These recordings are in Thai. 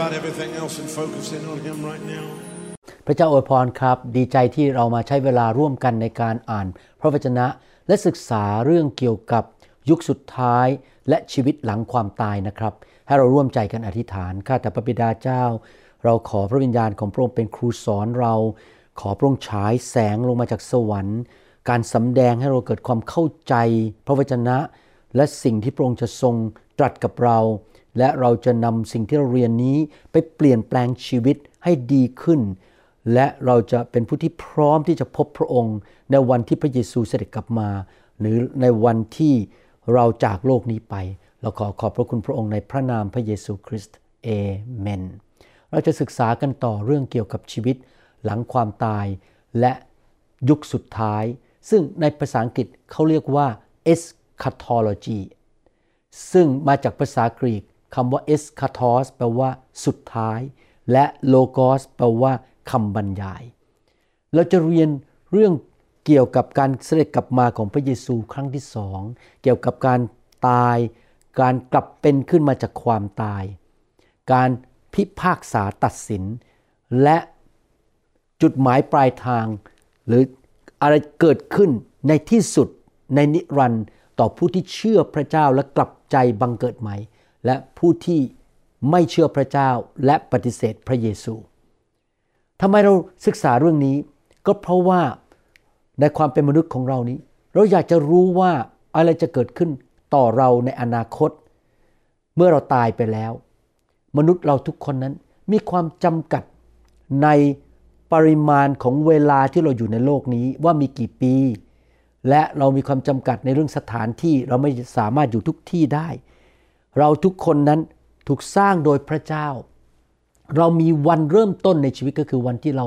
about everything else and focus in on Him right now. พระเจ้าอวยพรครับ ดีใจที่เรามาใช้เวลาร่วมกันในการอ่าน พระวจนะและศึกษาเรื่องเกี่ยวกับยุคสุดท้ายและชีวิตหลังความตายนะครับ ให้เราร่วมใจกันอธิษฐานข้าแต่พระบิดาเจ้า เราขอพระวิญญาณของพระองค์เป็นครูสอนเรา ขอพระองค์ฉายแสงลงมาจากสวรรค์ การสำแดงให้เราเกิดความเข้าใจ พระวจนะ และสิ่งที่พระองค์จะทรงตรัสกับเรา และเราจะนำสิ่งที่เราเรียนนี้ไปเปลี่ยนแปลงชีวิตให้ดีขึ้น และเราจะเป็นผู้ที่พร้อมที่จะพบพระองค์ ในวันที่พระเยซูเสด็จกลับมา หรือในวันที่เราจากโลกนี้ไป เราขอขอบพระคุณพระองค์ในพระนามพระเยซูคริสต์เอเมน เราจะศึกษากันต่อเรื่องเกี่ยวกับชีวิตหลังความตายและยุคสุดท้าย ซึ่งในภาษาอังกฤษเขาเรียกว่า eschatology ซึ่งมาจากภาษากรีก คำว่า eschatos แปลว่าสุดท้าย และ logos แปลว่าคำบรรยาย เราจะเรียนเรื่องเกี่ยวกับการเสด็จกลับมาของพระเยซูครั้งที่สองเกี่ยวกับการตาย การกลับเป็นขึ้นมาจากความตาย การพิพากษาตัดสิน และจุดหมายปลายทาง หรืออะไรเกิดขึ้นในที่สุดในนิรันด์ต่อผู้ที่เชื่อพระเจ้าและกลับใจบังเกิดใหม่ และผู้ที่ไม่เชื่อพระเจ้าและปฏิเสธพระเยซูทำไมเราศึกษาเรื่องนี้ ก็เพราะว่าในความเป็นมนุษย์ของเรานี้ เราอยากจะรู้ว่าอะไรจะเกิดขึ้นต่อเราในอนาคต เมื่อเราตายไปแล้ว มนุษย์เราทุกคนนั้นมีความจำกัดในปริมาณของเวลาที่เราอยู่ในโลกนี้ว่ามีกี่ปี และเรามีความจำกัดในเรื่องสถานที่เราไม่สามารถอยู่ทุกที่ได้ เราทุกคนนั้นถูกสร้างโดยพระเจ้า เรามีวันเริ่มต้นในชีวิตก็คือวันที่เรา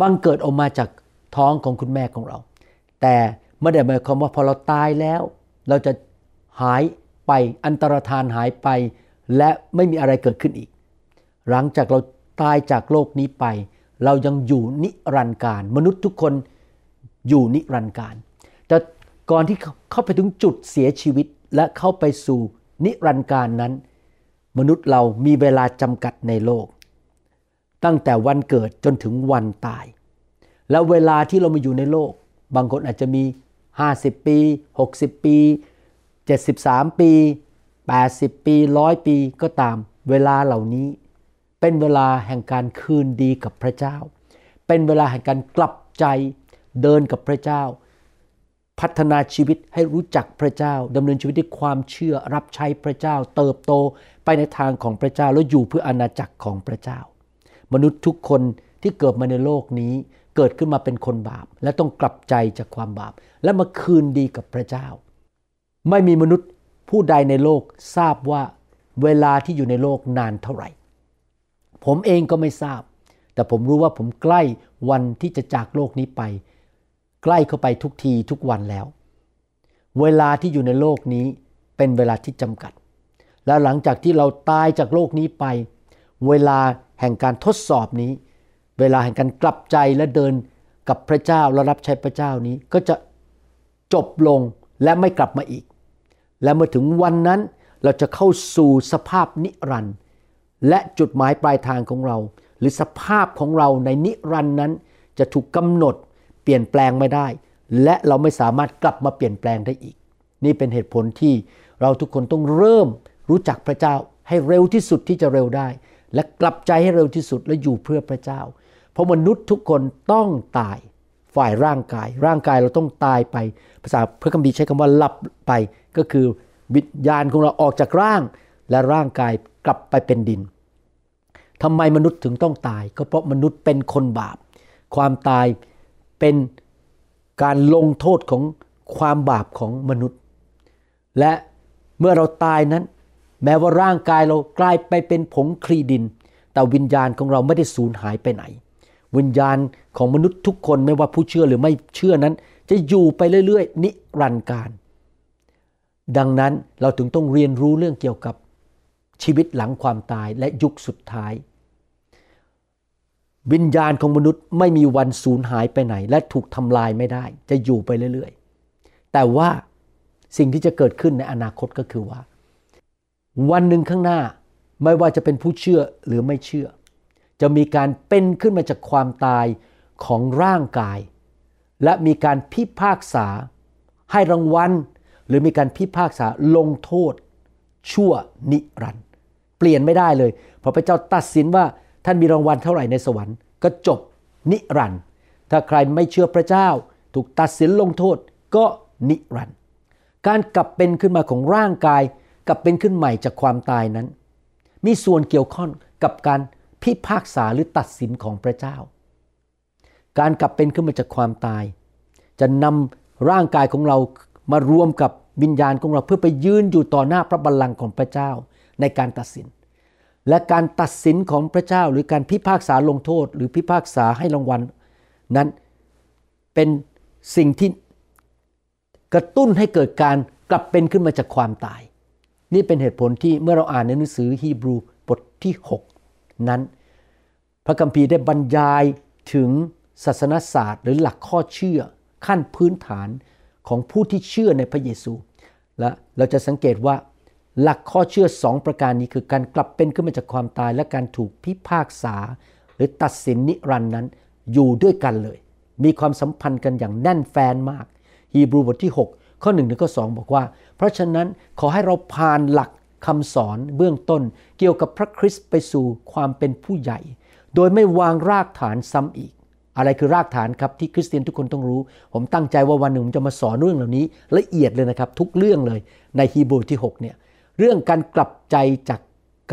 บังเกิดออกมาจากท้องของคุณแม่ของเรา แต่ไม่ได้หมายความว่าพอเราตายแล้ว เราจะหายไปอันตรธานหายไป และไม่มีอะไรเกิดขึ้นอีก หลังจากเราตายจากโลกนี้ไป เรายังอยู่นิรันดร์การ มนุษย์ทุกคนอยู่นิรันดร์การแต่ก่อนที่เข้าไปถึงจุดเสียชีวิต และเข้าไปสู่นิรันดร์การนั้น มนุษย์เรามีเวลาจำกัดในโลก ตั้งแต่วันเกิดจนถึงวันตาย แล้วเวลาที่เรามาอยู่ในโลก บางคนอาจจะมี 50 ปี 60 ปี 73 ปี 80 ปีร้อยปีก็ตามเวลาเหล่านี้ เป็นเวลาแห่งการคืนดีกับพระเจ้า เป็นเวลาแห่งการกลับใจเดินกับพระเจ้า พัฒนาชีวิตให้รู้จักพระเจ้าดำเนินชีวิตด้วยความเชื่อรับใช้พระเจ้า เติบโตไปในทางของพระเจ้าแล้วอยู่เพื่ออาณาจักรของพระเจ้า มนุษย์ทุกคนที่เกิดมาในโลกนี้เกิดขึ้นมาเป็นคนบาป และต้องกลับใจจากความบาป และมาคืนดีกับพระเจ้า ไม่มีมนุษย์ผู้ใดในโลกทราบว่าเวลาที่อยู่ในโลกนานเท่าไหร่ ผมเองก็ไม่ทราบ แต่ผมรู้ว่าผมใกล้วันที่จะจากโลกนี้ไป ใกล้เข้าไปทุกทีทุกวันแล้ว เวลาที่อยู่ในโลกนี้เป็นเวลาที่จำกัด แล้วหลังจากที่เราตายจากโลกนี้ไป เวลาแห่งการทดสอบนี้ เวลาแห่งการกลับใจและเดินกับพระเจ้าและรับใช้พระเจ้านี้ก็จะจบลงและไม่กลับมาอีก และเมื่อถึงวันนั้นเราจะเข้าสู่สภาพนิรันดร์และจุดหมายปลายทางของเรา หรือสภาพของเราในนิรันดร์นั้นจะถูกกำหนด เปลี่ยนแปลงไม่ได้ และเราไม่สามารถกลับมาเปลี่ยนแปลงได้อีก นี่เป็นเหตุผลที่เราทุกคนต้องเริ่มรู้จักพระเจ้าให้เร็วที่สุดที่จะเร็วได้ และกลับใจให้เร็วที่สุดและอยู่เพื่อพระเจ้า เพราะมนุษย์ทุกคนต้องตายฝ่ายร่างกาย ร่างกายเราต้องตายไป ภาษาพระคัมภีร์ใช้คำว่าหลับไป ก็คือวิญญาณของเราออกจากร่าง และร่างกายกลับไปเป็นดินทำไมมนุษย์ถึงต้องตาย ก็เพราะมนุษย์เป็นคนบาป ความตาย เป็นการลงโทษของความบาปของมนุษย์ และเมื่อเราตายนั้น แม้ว่าร่างกายเรากลายไปเป็นผงคลีดิน แต่วิญญาณของเราไม่ได้สูญหายไปไหน วิญญาณของมนุษย์ทุกคนไม่ว่าผู้เชื่อหรือไม่เชื่อนั้น จะอยู่ไปเรื่อยๆ นิรันดร์การ ดังนั้นเราถึงต้องเรียนรู้เรื่องเกี่ยวกับชีวิตหลังความตายและยุคสุดท้าย วิญญาณของมนุษย์ไม่มีวันสูญหายไปไหน และถูกทำลายไม่ได้ จะอยู่ไปเรื่อยๆ แต่ว่าสิ่งที่จะเกิดขึ้นในอนาคตก็คือว่า วันหนึ่งข้างหน้าไม่ว่าจะเป็นผู้เชื่อหรือไม่เชื่อ จะมีการเป็นขึ้นมาจากความตายของร่างกาย และมีการพิพากษา ให้รางวัลหรือมีการพิพากษาลงโทษ ชั่วนิรันดร์เปลี่ยนไม่ได้เลยพอพระเจ้าตัดสินว่า ท่านมีรางวัลเท่าไหร่ในสวรรค์ก็จบนิรันด์ถ้าใครไม่เชื่อพระเจ้า ถูกตัดสินลงโทษก็นิรันด์การกลับเป็นขึ้นมาของร่างกาย กลับเป็นขึ้นใหม่จากความตายนั้น มีส่วนเกี่ยวข้องกับการพิพากษาหรือตัดสินของพระเจ้า การกลับเป็นขึ้นมาจากความตาย จะนำร่างกายของเรามารวมกับวิญญาณของเราเพื่อไปยืนอยู่ต่อหน้าพระบัลลังก์ของพระเจ้าในการตัดสิน และการตัดสินของพระเจ้าหรือการพิพากษาลงโทษ หรือพิพากษาให้รางวัล นั้นเป็นสิ่งที่กระตุ้นให้เกิดการกลับเป็นขึ้นมาจากความตาย นี่เป็นเหตุผลที่เมื่อเราอ่านในหนังสือฮีบรูบทที่ 6 นั้น พระคัมภีร์ได้บรรยายถึงศาสนศาสตร์ หรือหลักข้อเชื่อขั้นพื้นฐานของผู้ที่เชื่อในพระเยซู และเราจะสังเกตว่า หลักข้อเชื่อสองประการนี้คือการกลับเป็นขึ้นมาจากความตายและการถูกพิพากษา หรือตัดสินนิรันดร์นั้นอยู่ด้วยกันเลย มีความสัมพันธ์กันอย่างแน่นแฟนมาก ฮีบรูบทที่ 6 ข้อ1ถึงข้อ2บอกว่า เพราะฉะนั้นขอให้เราผ่านหลักคำสอนเบื้องต้น เกี่ยวกับพระคริสต์ไปสู่ความเป็นผู้ใหญ่ โดยไม่วางรากฐานซ้ำอีก อะไรคือรากฐานครับที่คริสเตียนทุกคนต้องรู้ ผมตั้งใจว่าวันหนึ่งผมจะมาสอนเรื่องเหล่านี้ละเอียดเลยนะครับทุกเรื่องเลยในฮีบรูที่6เนี่ย เรื่องการกลับใจจาก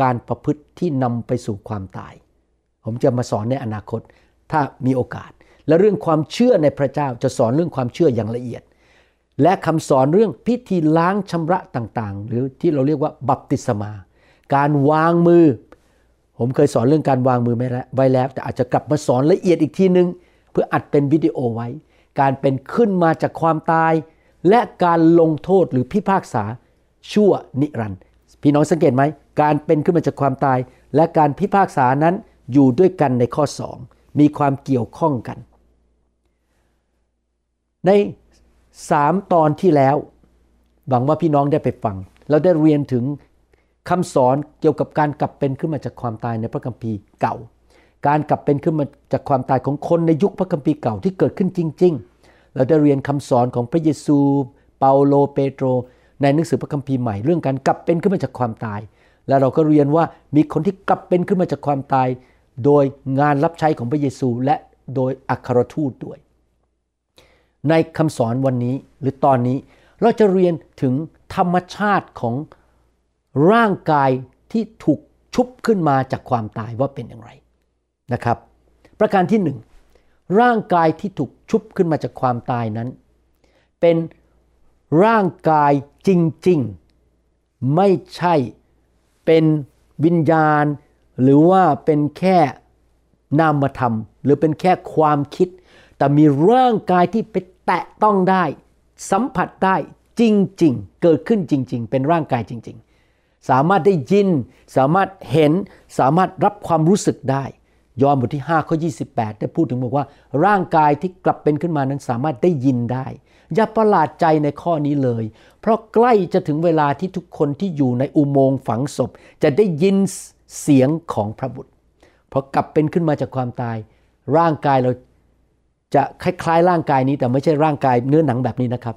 การประพฤติที่นำไปสู่ความตาย ผมจะมาสอนในอนาคตถ้ามีโอกาส และเรื่องความเชื่อในพระเจ้าจะสอนเรื่องความเชื่ออย่างละเอียด และคำสอนเรื่องพิธีล้างชำระต่างๆ หรือที่เราเรียกว่าบัพติศมา การวางมือ ผมเคยสอนเรื่องการวางมือไว้แล้ว แต่อาจจะกลับมาสอนละเอียดอีกทีนึง เพื่ออัดเป็นวิดีโอไว้ การเป็นขึ้นมาจากความตาย และการลงโทษหรือพิพากษา ชั่วนิรันดร์พี่น้องสังเกตไหม การเป็นขึ้นมาจากความตาย และการพิพากษานั้นอยู่ด้วยกันในข้อสองมีความเกี่ยวข้องกัน ในสามตอนที่แล้ว หวังว่าพี่น้องได้ไปฟัง เราได้เรียนถึงคำสอนเกี่ยวกับการกลับเป็นขึ้นมาจากความตายในพระคัมภีร์เก่า การกลับเป็นขึ้นมาจากความตายของคนในยุคพระคัมภีร์เก่าที่เกิดขึ้นจริง ๆ เราได้เรียนคำสอนของพระเยซู เปาโล เปโตร ในหนังสือพระคัมภีร์ใหม่เรื่องการกลับเป็นขึ้นมาจากความตาย และเราก็เรียนว่ามีคนที่กลับเป็นขึ้นมาจากความตาย โดยงานรับใช้ของพระเยซูและโดยอัครทูตด้วย ในคำสอนวันนี้หรือตอนนี้เราจะเรียนถึงธรรมชาติของร่างกายที่ถูกชุบขึ้นมาจากความตายว่าเป็นอย่างไรนะครับ ประการที่หนึ่งร่างกายที่ถูกชุบขึ้นมาจากความตายนั้น เป็นร่างกาย จริงๆ ไม่ใช่เป็นวิญญาณ หรือว่าเป็นแค่นามธรรม หรือเป็นแค่ความคิด แต่มีร่างกายที่ไปแตะต้องได้ สัมผัสได้จริง ๆ เกิดขึ้นจริง ๆ เป็นร่างกายจริง ๆ สามารถได้ยิน สามารถเห็น สามารถรับความรู้สึกได้ ยอห์นบทที่5ข้อ28 ได้พูดถึงบอกว่า ร่างกายที่กลับเป็นขึ้นมานั้นสามารถได้ยินได้ อย่าประหลาดใจในข้อนี้เลย เพราะใกล้จะถึงเวลาที่ทุกคนที่อยู่ในอุโมงค์ฝังศพ จะได้ยินเสียงของพระบุตรพอกลับเป็นขึ้นมาจากความตาย ร่างกายเราจะคล้ายๆ ร่างกายนี้แต่ไม่ใช่ร่างกายเนื้อหนังแบบนี้นะครับ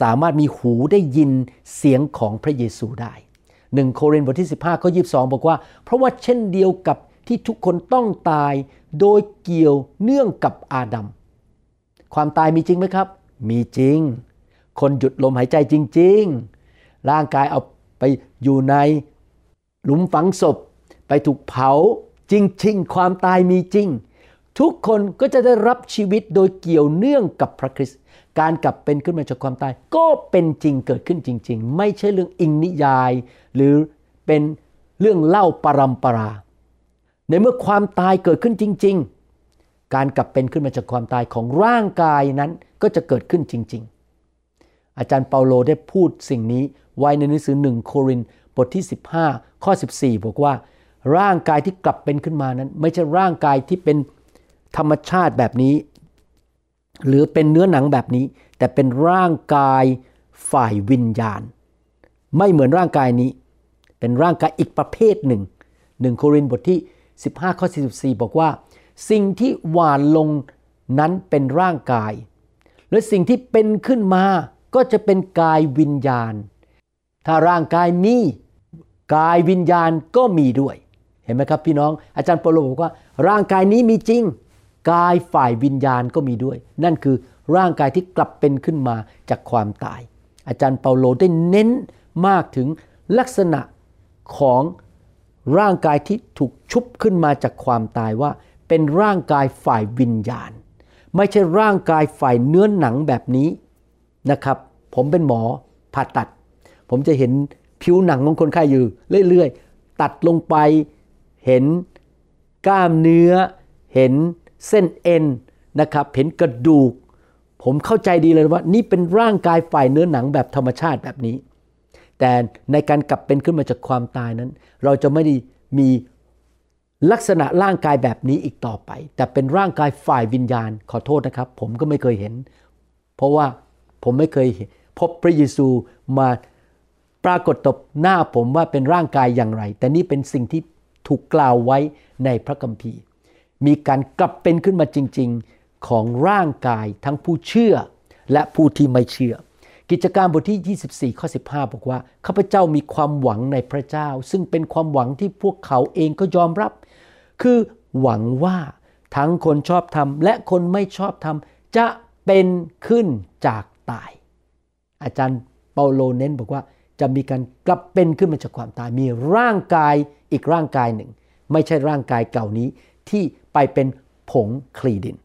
สามารถมีหูได้ยินเสียงของพระเยซูได้หนึ่งโครินธ์บทที่ 15ข้อ22 บอกว่า เพราะว่าเช่นเดียวกับที่ทุกคนต้องตายโดยเกี่ยวเนื่องกับอาดัมความตายมีจริงไหมครับ มีจริง คนหยุดลมหายใจจริง ๆ ร่างกายเอาไปอยู่ในหลุมฝังศพ ไปถูกเผาจริง ๆ ความตายมีจริง ทุกคนก็จะได้รับชีวิตโดยเกี่ยวเนื่องกับพระคริสต์การกลับเป็นขึ้นมาจากความตาย ก็เป็นจริงเกิดขึ้นจริง ๆ ไม่ใช่เรื่องอิงนิยาย หรือเป็นเรื่องเล่าปรำปรา ในเมื่อความตายเกิดขึ้นจริง ๆ การกลับเป็นขึ้นมาจากความตายของร่างกายนั้นก็จะเกิดขึ้นจริง ๆ อาจารย์เปาโลได้พูดสิ่งนี้ไว้ในหนังสือหนึ่งโครินบทที่ 15 ข้อ 14 บอกว่า ร่างกายที่กลับเป็นขึ้นมานั้น ไม่ใช่ร่างกายที่เป็นธรรมชาติแบบนี้ หรือเป็นเนื้อหนังแบบนี้ แต่เป็นร่างกายฝ่ายวิญญาณ ไม่เหมือนร่างกายนี้ เป็นร่างกายอีกประเภทหนึ่งหนึ่งโครินบทที่ 15 ข้อ 44 บอกว่า สิ่งที่หวานลงนั้นเป็นร่างกาย และสิ่งที่เป็นขึ้นมาก็จะเป็นกายวิญญาณ ถ้าร่างกายมีกายวิญญาณก็มีด้วย เห็นไหมครับพี่น้อง อาจารย์เปโลบอกว่า ร่างกายนี้มีจริง กายฝ่ายวิญญาณก็มีด้วย นั่นคือร่างกายที่กลับเป็นขึ้นมาจากความตาย อาจารย์เปาโลได้เน้นมากถึงลักษณะของร่างกายที่ถูกชุบขึ้นมาจากความตายว่า เป็นร่างกายฝ่ายวิญญาณ ไม่ใช่ร่างกายฝ่ายเนื้อหนังแบบนี้นะครับ ผมเป็นหมอผ่าตัด ผมจะเห็นผิวหนังของคนไข้อยู่เรื่อยๆ ตัดลงไปเห็นกล้ามเนื้อ เห็นเส้นเอ็นนะครับเห็นกระดูก ผมเข้าใจดีเลยว่า นี่เป็นร่างกายฝ่ายเนื้อหนังแบบธรรมชาติแบบนี้ แต่ในการกลับเป็นขึ้นมาจากความตายนั้น เราจะไม่ได้มี ลักษณะร่างกายแบบนี้อีกต่อไป แต่เป็นร่างกายฝ่ายวิญญาณ ขอโทษนะครับ ผมก็ไม่เคยเห็น เพราะว่าผมไม่เคยพบพระเยซูมาปรากฏตบหน้าผมว่าเป็นร่างกายอย่างไร แต่นี่เป็นสิ่งที่ถูกกล่าวไว้ในพระคัมภีร์ มีการกลับเป็นขึ้นมาจริง ๆของร่างกายทั้งผู้เชื่อและผู้ที่ไม่เชื่อ กิจการบทที่ 24 ข้อ 15 บอกว่าข้าพเจ้ามีความหวังในพระเจ้า ซึ่งเป็นความหวังที่พวกเขาเองก็ยอมรับ คือหวังว่าทั้งคนชอบธรรมและคนไม่ชอบธรรมจะเป็นขึ้นจากตาย อาจารย์เปาโลเน้นบอกว่าจะมีการกลับเป็นขึ้นมาจากความตาย มีร่างกายอีกร่างกายหนึ่ง ไม่ใช่ร่างกายเก่านี้ที่ไปเป็นผงคลีดิน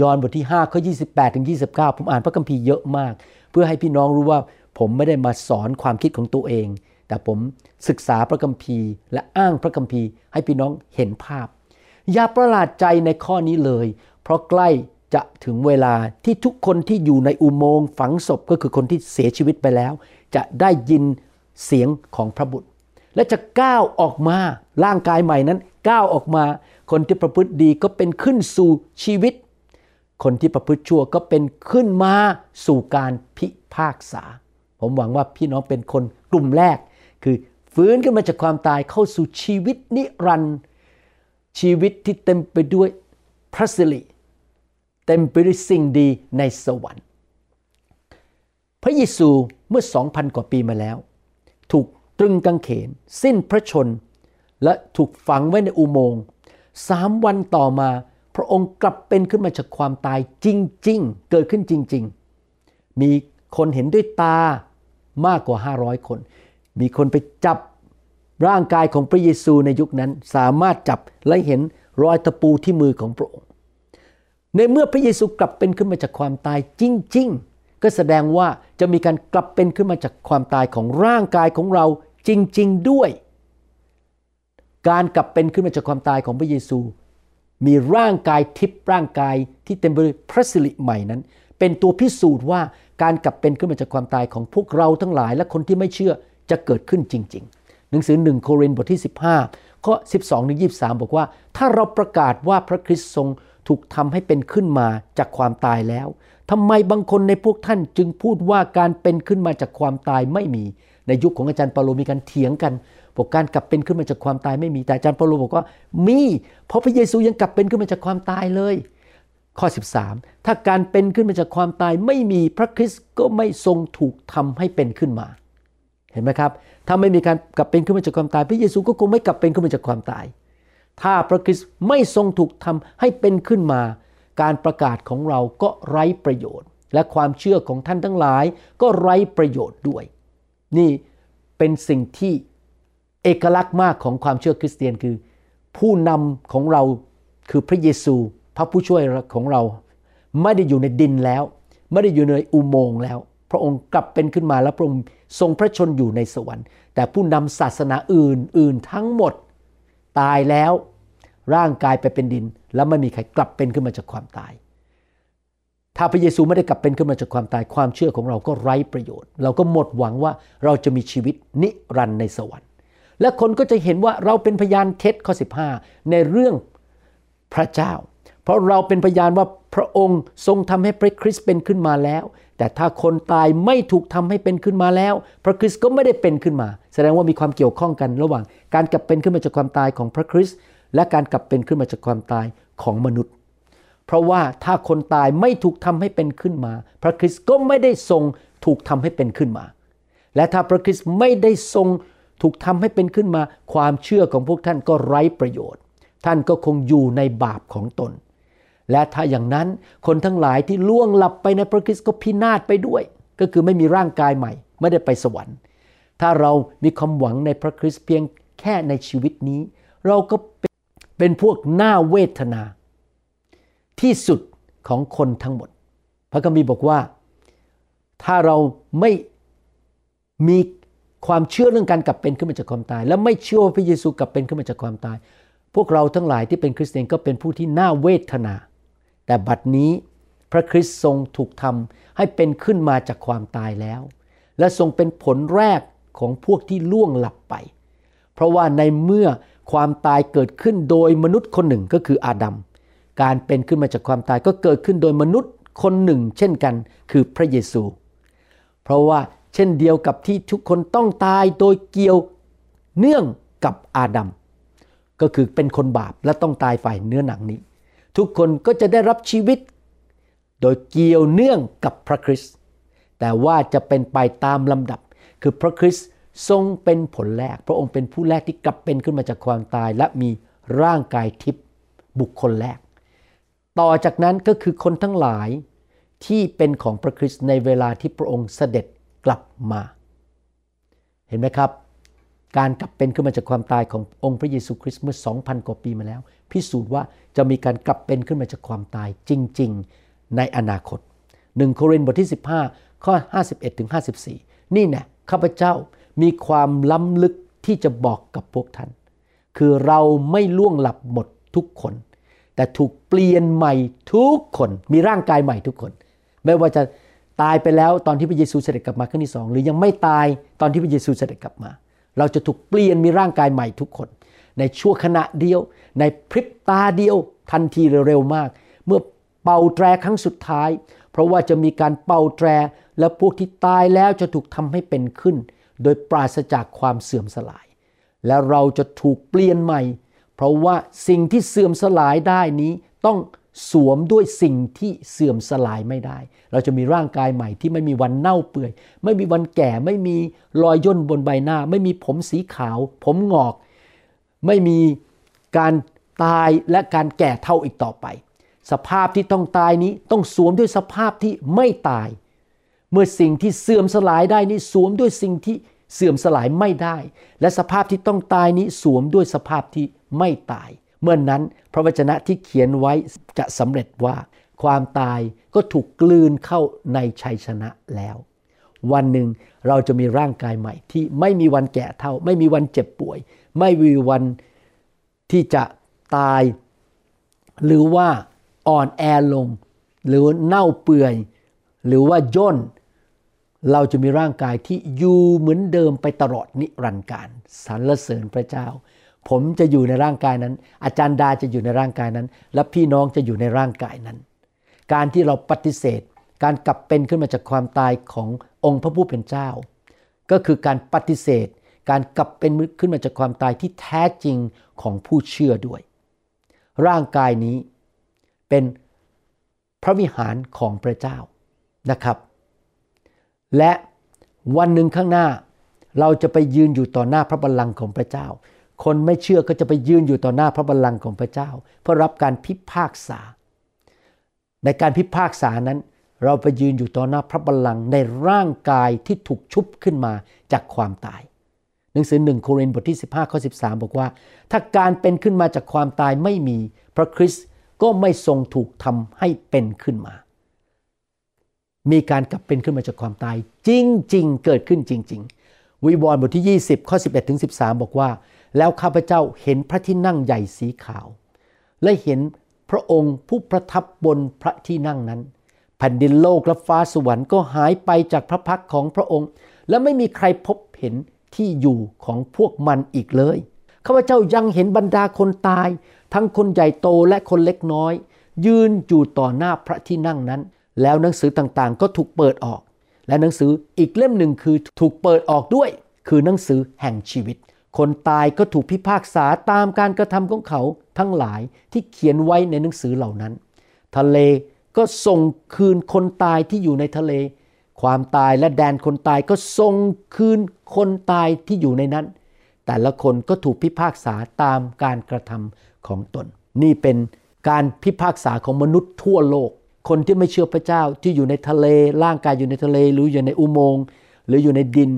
ยอห์นบทที่5ข้อ28ถึง29 ผมอ่านพระคัมภีร์เยอะมาก พื่อให้พี่น้องรู้ว่าผมไม่ได้มาสอนความคิดของตัวเอง แต่ผมศึกษาพระคัมภีร์ และอ้างพระคัมภีร์ ให้พี่น้องเห็นภาพ อย่าประหลาดใจในข้อนี้เลย เพราะใกล้จะถึงเวลาที่ทุกคนที่อยู่ในอุโมงค์ฝังศพก็คือคนที่เสียชีวิตไปแล้ว จะได้ยินเสียงของพระบุตร และจะก้าวออกมาร่างกายใหม่นั้นก้าวออกมา คนที่ประพฤติดีก็เป็นขึ้นสู่ชีวิต คนที่ประพฤติชั่วก็เป็นขึ้นมาสู่การพิพากษา ผมหวังว่าพี่น้องเป็นคนกลุ่มแรก คือฟื้นขึ้นมาจากความตายเข้าสู่ชีวิตนิรันดร์ชีวิตที่เต็มไปด้วยพระสิริเต็มไปด้วยสิ่งดีในสวรรค์ พระเยซูเมื่อสองพันกว่าปีมาแล้ว ถูกตรึงกางเขน สิ้นพระชน และถูกฝังไว้ในอุโมงค์สามวันต่อมา พระองค์กลับเป็นขึ้นมาจากความตายจริง ๆ เกิดขึ้นจริง ๆ มีคนเห็นด้วยตามากกว่า 500 คน มีคนไปจับร่างกายของพระเยซูในยุคนั้น สามารถจับและเห็นรอยตะปูที่มือของพระองค์ ในเมื่อพระเยซูกลับเป็นขึ้นมาจากความตายจริง ๆ ก็แสดงว่าจะมีการกลับเป็นขึ้นมาจากความตายของร่างกายของเราจริง ๆ ด้วย การกลับเป็นขึ้นมาจากความตายของพระเยซู มีร่างกายทิพย์ร่างกายที่เต็มไปด้วยพระสิริใหม่นั้น เป็นตัวพิสูจน์ว่าการกลับเป็นขึ้นมาจากความตายของพวกเราทั้งหลายและคนที่ไม่เชื่อจะเกิดขึ้นจริง ๆ หนังสือหนึ่งโครินธ์บทที่ 15ข้อ12ถึง23 บอกว่า ถ้าเราประกาศว่าพระคริสต์ทรงถูกทำให้เป็นขึ้นมาจากความตายแล้วทำไมบางคนในพวกท่านจึงพูดว่าการเป็นขึ้นมาจากความตายไม่มี ในยุคของอาจารย์เปาโลมีการเถียงกัน บอกการกลับเป็นขึ้นมาจากความตายไม่มีแต่อาจารย์เปาโลบอกว่ามี เพราะพระเยซูยังกลับเป็นขึ้นมาจากความตายเลย ข้อ 13 ถ้าการเป็นขึ้นมาจากความตายไม่มีพระคริสต์ก็ไม่ทรงถูกทำให้เป็นขึ้นมา เห็นไหมครับ ถ้าไม่มีการกลับเป็นขึ้นมาจากความตาย พระเยซูก็คงไม่กลับเป็นขึ้นมาจากความตาย ถ้าพระคริสต์ไม่ทรงถูกทำให้เป็นขึ้นมา การประกาศของเราก็ไร้ประโยชน์ และความเชื่อของท่านทั้งหลายก็ไร้ประโยชน์ด้วย นี่เป็นสิ่งที่ เอกลักษณ์มากของความเชื่อคริสเตียนคือ ผู้นำของเราคือพระเยซู พระผู้ช่วยของเรา ไม่ได้อยู่ในดินแล้ว ไม่ได้อยู่ในอุโมงค์แล้ว พระองค์กลับเป็นขึ้นมาแล้วพระองค์ทรงพระชนอยู่ในสวรรค์ แต่ผู้นำศาสนาอื่นอื่นทั้งหมดตายแล้วร่างกายไปเป็นดิน แล้วไม่มีใครกลับเป็นขึ้นมาจากความตาย ถ้าพระเยซูไม่ได้กลับเป็นขึ้นมาจากความตายความเชื่อของเราก็ไร้ประโยชน์ เราก็หมดหวังว่าเราจะมีชีวิตนิรันดร์ในสวรรค์ และคนก็จะเห็นว่าเราเป็นพยานเท็จข้อ 15 ในเรื่องพระเจ้า เพราะเราเป็นพยานว่าพระองค์ทรงทำให้พระคริสต์เป็นขึ้นมาแล้ว แต่ถ้าคนตายไม่ถูกทำให้เป็นขึ้นมาแล้ว พระคริสต์ก็ไม่ได้เป็นขึ้นมา แสดงว่ามีความเกี่ยวข้องกันระหว่าง การกลับเป็นขึ้นมาจากความตายของพระคริสต์และการกลับเป็นขึ้นมาจากความตายของมนุษย์ เพราะว่าถ้าคนตายไม่ถูกทำให้เป็นขึ้นมา พระคริสต์ก็ไม่ได้ทรงถูกทำให้เป็นขึ้นมา และถ้าพระคริสต์ไม่ได้ทรง ถูกทำให้เป็นขึ้นมาความเชื่อของพวกท่านก็ไร้ประโยชน์ ท่านก็คงอยู่ในบาปของตน และถ้าอย่างนั้นคนทั้งหลายที่ล่วงหลับไปในพระคริสต์ก็พินาศไปด้วย ก็คือไม่มีร่างกายใหม่ ไม่ได้ไปสวรรค์ ถ้าเรามีความหวังในพระคริสต์เพียงแค่ในชีวิตนี้ เราก็เป็นพวกหน้าเวทนา ที่สุดของคนทั้งหมด พระคัมภีร์บอกว่า ถ้าเราไม่มี ความเชื่อเรื่องการกลับเป็นขึ้นมาจากความตาย และไม่เชื่อว่าพระเยซูกลับเป็นขึ้นมาจากความตาย พวกเราทั้งหลายที่เป็นคริสเตียนก็เป็นผู้ที่น่าเวทนา แต่บัดนี้พระคริสต์ทรงถูกทำให้เป็นขึ้นมาจากความตายแล้ว และทรงเป็นผลแรกของพวกที่ล่วงหลับไป เพราะว่าในเมื่อความตายเกิดขึ้นโดยมนุษย์คนหนึ่งก็คืออาดัมการเป็นขึ้นมาจากความตายก็เกิดขึ้นโดยมนุษย์คนหนึ่ง เช่นกันคือพระเยซู เพราะว่า เช่นเดียวกับที่ทุกคนต้องตายโดยเกี่ยวเนื่องกับอาดัมก็คือเป็นคนบาปและต้องตายฝ่ายเนื้อหนังนี้ ทุกคนก็จะได้รับชีวิต โดยเกี่ยวเนื่องกับพระคริสต์แต่ว่าจะเป็นไปตามลำดับ คือพระคริสต์ทรงเป็นผลแรก พระองค์เป็นผู้แรกที่กลับเป็นขึ้นมาจากความตาย และมีร่างกายทิพย์บุคคลแรก ต่อจากนั้นก็คือคนทั้งหลายที่เป็นของพระคริสต์ในเวลาที่พระองค์เสด็จ กลับมา เห็นไหมครับ การกลับเป็นขึ้นมาจากความตายขององค์พระเยซูคริสต์เมื่อ 2,000 กว่าปีมาแล้ว พิสูจน์ว่าจะมีการกลับเป็นขึ้นมาจากความตายจริง ๆในอนาคต 1 โครินธ์บทที่ 15 ข้อ 51ถึง54 นี่แน่ข้าพเจ้ามีความล้ำลึกที่จะบอกกับพวกท่าน คือเราไม่ล่วงหลับหมดทุกคน แต่ถูกเปลี่ยนใหม่ทุกคน มีร่างกายใหม่ทุกคน ไม่ว่าจะ ตายไปแล้วตอนที่พระเยซูเสด็จกลับมาครั้งที่สองหรือยังไม่ตายตอนที่พระเยซูเสด็จกลับมา เราจะถูกเปลี่ยนมีร่างกายใหม่ทุกคน ในชั่วขณะเดียว ในพริบตาเดียวทันทีเร็วมาก เมื่อเป่าแตรครั้งสุดท้าย เพราะว่าจะมีการเป่าแตรและพวกที่ตายแล้วจะถูกทำให้เป็นขึ้น โดยปราศจากความเสื่อมสลาย และเราจะถูกเปลี่ยนใหม่ เพราะว่าสิ่งที่เสื่อมสลายได้นี้ต้อง สวมด้วยสิ่งที่เสื่อมสลายไม่ได้ เราจะมีร่างกายใหม่ที่ไม่มีวันเน่าเปื่อย ไม่มีวันแก่ ไม่มีรอยย่นบนใบหน้า ไม่มีผมสีขาว ผมงอก ไม่มีการตายและการแก่เท่าอีกต่อไป สภาพที่ต้องตายนี้ต้องสวมด้วยสภาพที่ไม่ตาย เมื่อสิ่งที่เสื่อมสลายได้นี้สวมด้วยสิ่งที่เสื่อมสลายไม่ได้ และสภาพที่ต้องตายนี้สวมด้วยสภาพที่ไม่ตาย เมื่อนนั้นพระวจนะที่เขียนไว้จะสำเร็จว่า ความตายก็ถูกกลืนเข้าในชัยชนะแล้ว วันหนึ่งเราจะมีร่างกายใหม่ที่ไม่มีวันแก่เท่า ไม่มีวันเจ็บป่วย ไม่มีวันที่จะตาย หรือว่าอ่อนแอลง หรือเน่าเปื่อย หรือว่าย่น เราจะมีร่างกายที่อยู่เหมือนเดิมไปตลอดนิรันดร์การสรรเสริญพระเจ้า ผมจะอยู่ในร่างกายนั้น อาจารย์ดาจะอยู่ในร่างกายนั้น และพี่น้องจะอยู่ในร่างกายนั้น การที่เราปฏิเสธ การกลับเป็นขึ้นมาจากความตายขององค์พระผู้เป็นเจ้า ก็คือการปฏิเสธ การกลับเป็นขึ้นมาจากความตายที่แท้จริงของผู้เชื่อด้วย ร่างกายนี้เป็นพระวิหารของพระเจ้านะครับ และวันหนึ่งข้างหน้าเราจะไปยืนอยู่ต่อหน้าพระบัลลังก์ของพระเจ้า คนไม่เชื่อก็จะไปยืนอยู่ต่อหน้าพระบัลลังก์ของพระเจ้า เพื่อรับการพิพากษา ในการพิพากษานั้น เราไปยืนอยู่ต่อหน้าพระบัลลังก์ในร่างกายที่ถูกชุบขึ้นมาจากความตาย หนังสือหนึ่งโครินธ์บทที่ 15 ข้อ 13 บอกว่า ถ้าการเป็นขึ้นมาจากความตายไม่มี พระคริสต์ก็ไม่ทรงถูกทำให้เป็นขึ้นมา มีการกลับเป็นขึ้นมาจากความตาย จริง ๆ เกิดขึ้นจริง ๆ วิวรณ์บทที่ 20 ข้อ 11ถึง13 บอกว่า แล้วข้าพเจ้าเห็นพระที่นั่งใหญ่สีขาว และเห็นพระองค์ผู้ประทับบนพระที่นั่งนั้น แผ่นดินโลกและฟ้าสวรรค์ก็หายไปจากพระพักของพระองค์ และไม่มีใครพบเห็นที่อยู่ของพวกมันอีกเลยข้าพเจ้ายังเห็นบรรดาคนตาย ทั้งคนใหญ่โตและคนเล็กน้อย ยืนอยู่ต่อหน้าพระที่นั่งนั้น แล้วหนังสือต่างๆ ก็ถูกเปิดออก และหนังสืออีกเล่มหนึ่งคือถูกเปิดออกด้วย คือหนังสือแห่งชีวิต คนตายก็ถูกพิพากษาตามการกระทำของเขาทั้งหลายที่เขียนไว้ในหนังสือเหล่านั้น ทะเลก็ส่งคืนคนตายที่อยู่ในทะเล ความตายและแดนคนตายก็ส่งคืนคนตายที่อยู่ในนั้น แต่ละคนก็ถูกพิพากษาตามการกระทำของตน นี่เป็นการพิพากษาของมนุษย์ทั่วโลก คนที่ไม่เชื่อพระเจ้าที่อยู่ในทะเล ร่างกายอยู่ในทะเล หรืออยู่ในอุโมงค์หรืออยู่ในดิน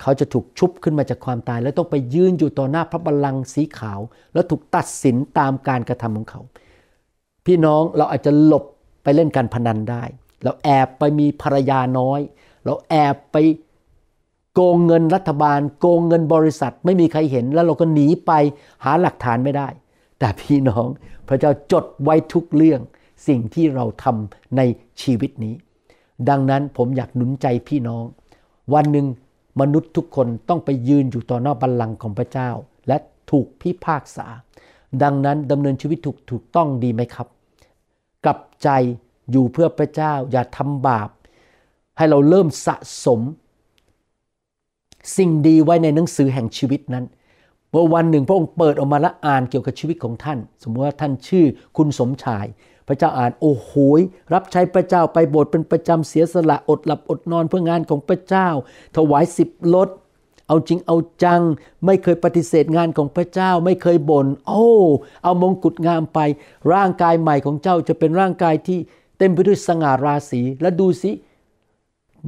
เขาจะถูกชุบขึ้นมาจากความตาย แล้วต้องไปยืนอยู่ต่อหน้าพระบัลลังก์สีขาว แล้วถูกตัดสินตามการกระทำของเขา พี่น้องเราอาจจะหลบไปเล่นการพนันได้ เราแอบไปมีภรรยาน้อย เราแอบไปโกงเงินรัฐบาล โกงเงินบริษัท ไม่มีใครเห็นแล้วเราก็หนีไปหาหลักฐานไม่ได้ แต่พี่น้องพระเจ้าจดไว้ทุกเรื่องสิ่งที่เราทำในชีวิตนี้ ดังนั้นผมอยากหนุนใจพี่น้อง วันหนึ่ง มนุษย์ทุกคนต้องไปยืนอยู่ต่อหน้าบัลลังก์ของพระเจ้า และถูกพิพากษา ดังนั้นดำเนินชีวิตถูกถูกต้องดีไหมครับ กลับใจอยู่เพื่อพระเจ้าอย่าทำบาป ให้เราเริ่มสะสม สิ่งดีไว้ในหนังสือแห่งชีวิตนั้นเมื่อวันหนึ่งพระองค์เปิดออกมาและอ่านเกี่ยวกับชีวิตของท่าน สมมติว่าท่านชื่อคุณสมชาย พระเจ้าอ่านโอ้โหยรับใช้พระเจ้าไปโบสถ์เป็นประจำเสียสละอดหลับอดนอนเพื่องานของพระเจ้า ถวายสิบลดเอาจริงเอาจัง ไม่เคยปฏิเสธงานของพระเจ้าไม่เคยบน่นโอ้เอามงกุฎงามไป ร่างกายใหม่ของเจ้าจะเป็นร่างกายที่เต็มไปด้วยสง่าราศีและดูสิ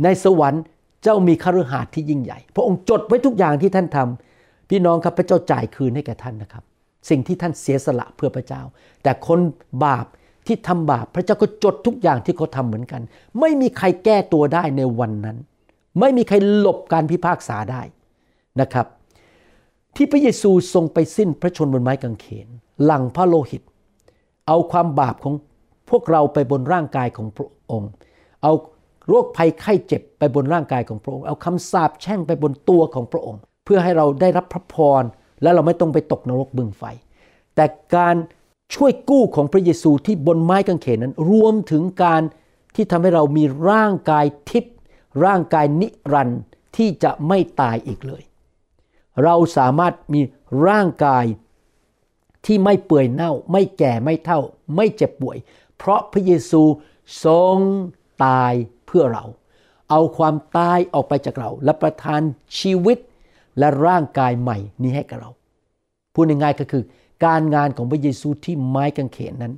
ในสวรรค์เจ้ามีคฤหาสน์ที่ยิ่งใหญ่ พระองค์จดไว้ทุกอย่างที่ท่านทำพี่น้องครับพระเจ้าจ่ายคืนให้แก่ท่านนะครับ สิ่งที่ท่านเสียสละเพื่อพระเจ้า แต่คนบาป ที่ทำบาปพระเจ้าก็จดทุกอย่างที่เขาทาเหมือนกัน ไม่มีใครแก้ตัวได้ในวันนั้น ไม่มีใครหลบการพิพากษาได้นะครับ ที่พระเยซูทรงไปสิ้นพระชนบนไม้กางเขน หลังพระโลหิต เอาความบาปของพวกเราไปบนร่างกายของพระองค์ เอาโรคภัยไข้เจ็บไปบนร่างกายของพระองค์ เอาคำสาปแช่งไปบนตัวของพระองค์ เพื่อให้เราได้รับพระพรและเราไม่ต้องไปตกนรกบึงไฟ แต่การ ช่วยกู้ของพระเยซูที่บนไม้กางเขนนั้น รวมถึงการที่ทำให้เรามีร่างกายทิพย์ร่างกายนิรันดร์ที่จะไม่ตายอีกเลย เราสามารถมีร่างกายที่ไม่เปื่อยเน่า ไม่แก่ไม่เท่า ไม่เจ็บป่วย เพราะพระเยซูทรงตายเพื่อเรา เอาความตายออกไปจากเรา และประทานชีวิตและร่างกายใหม่นี้ให้กับเรา พูดง่ายๆก็คือ การงานของพระเยซูที่ไม้กางเขนนั้น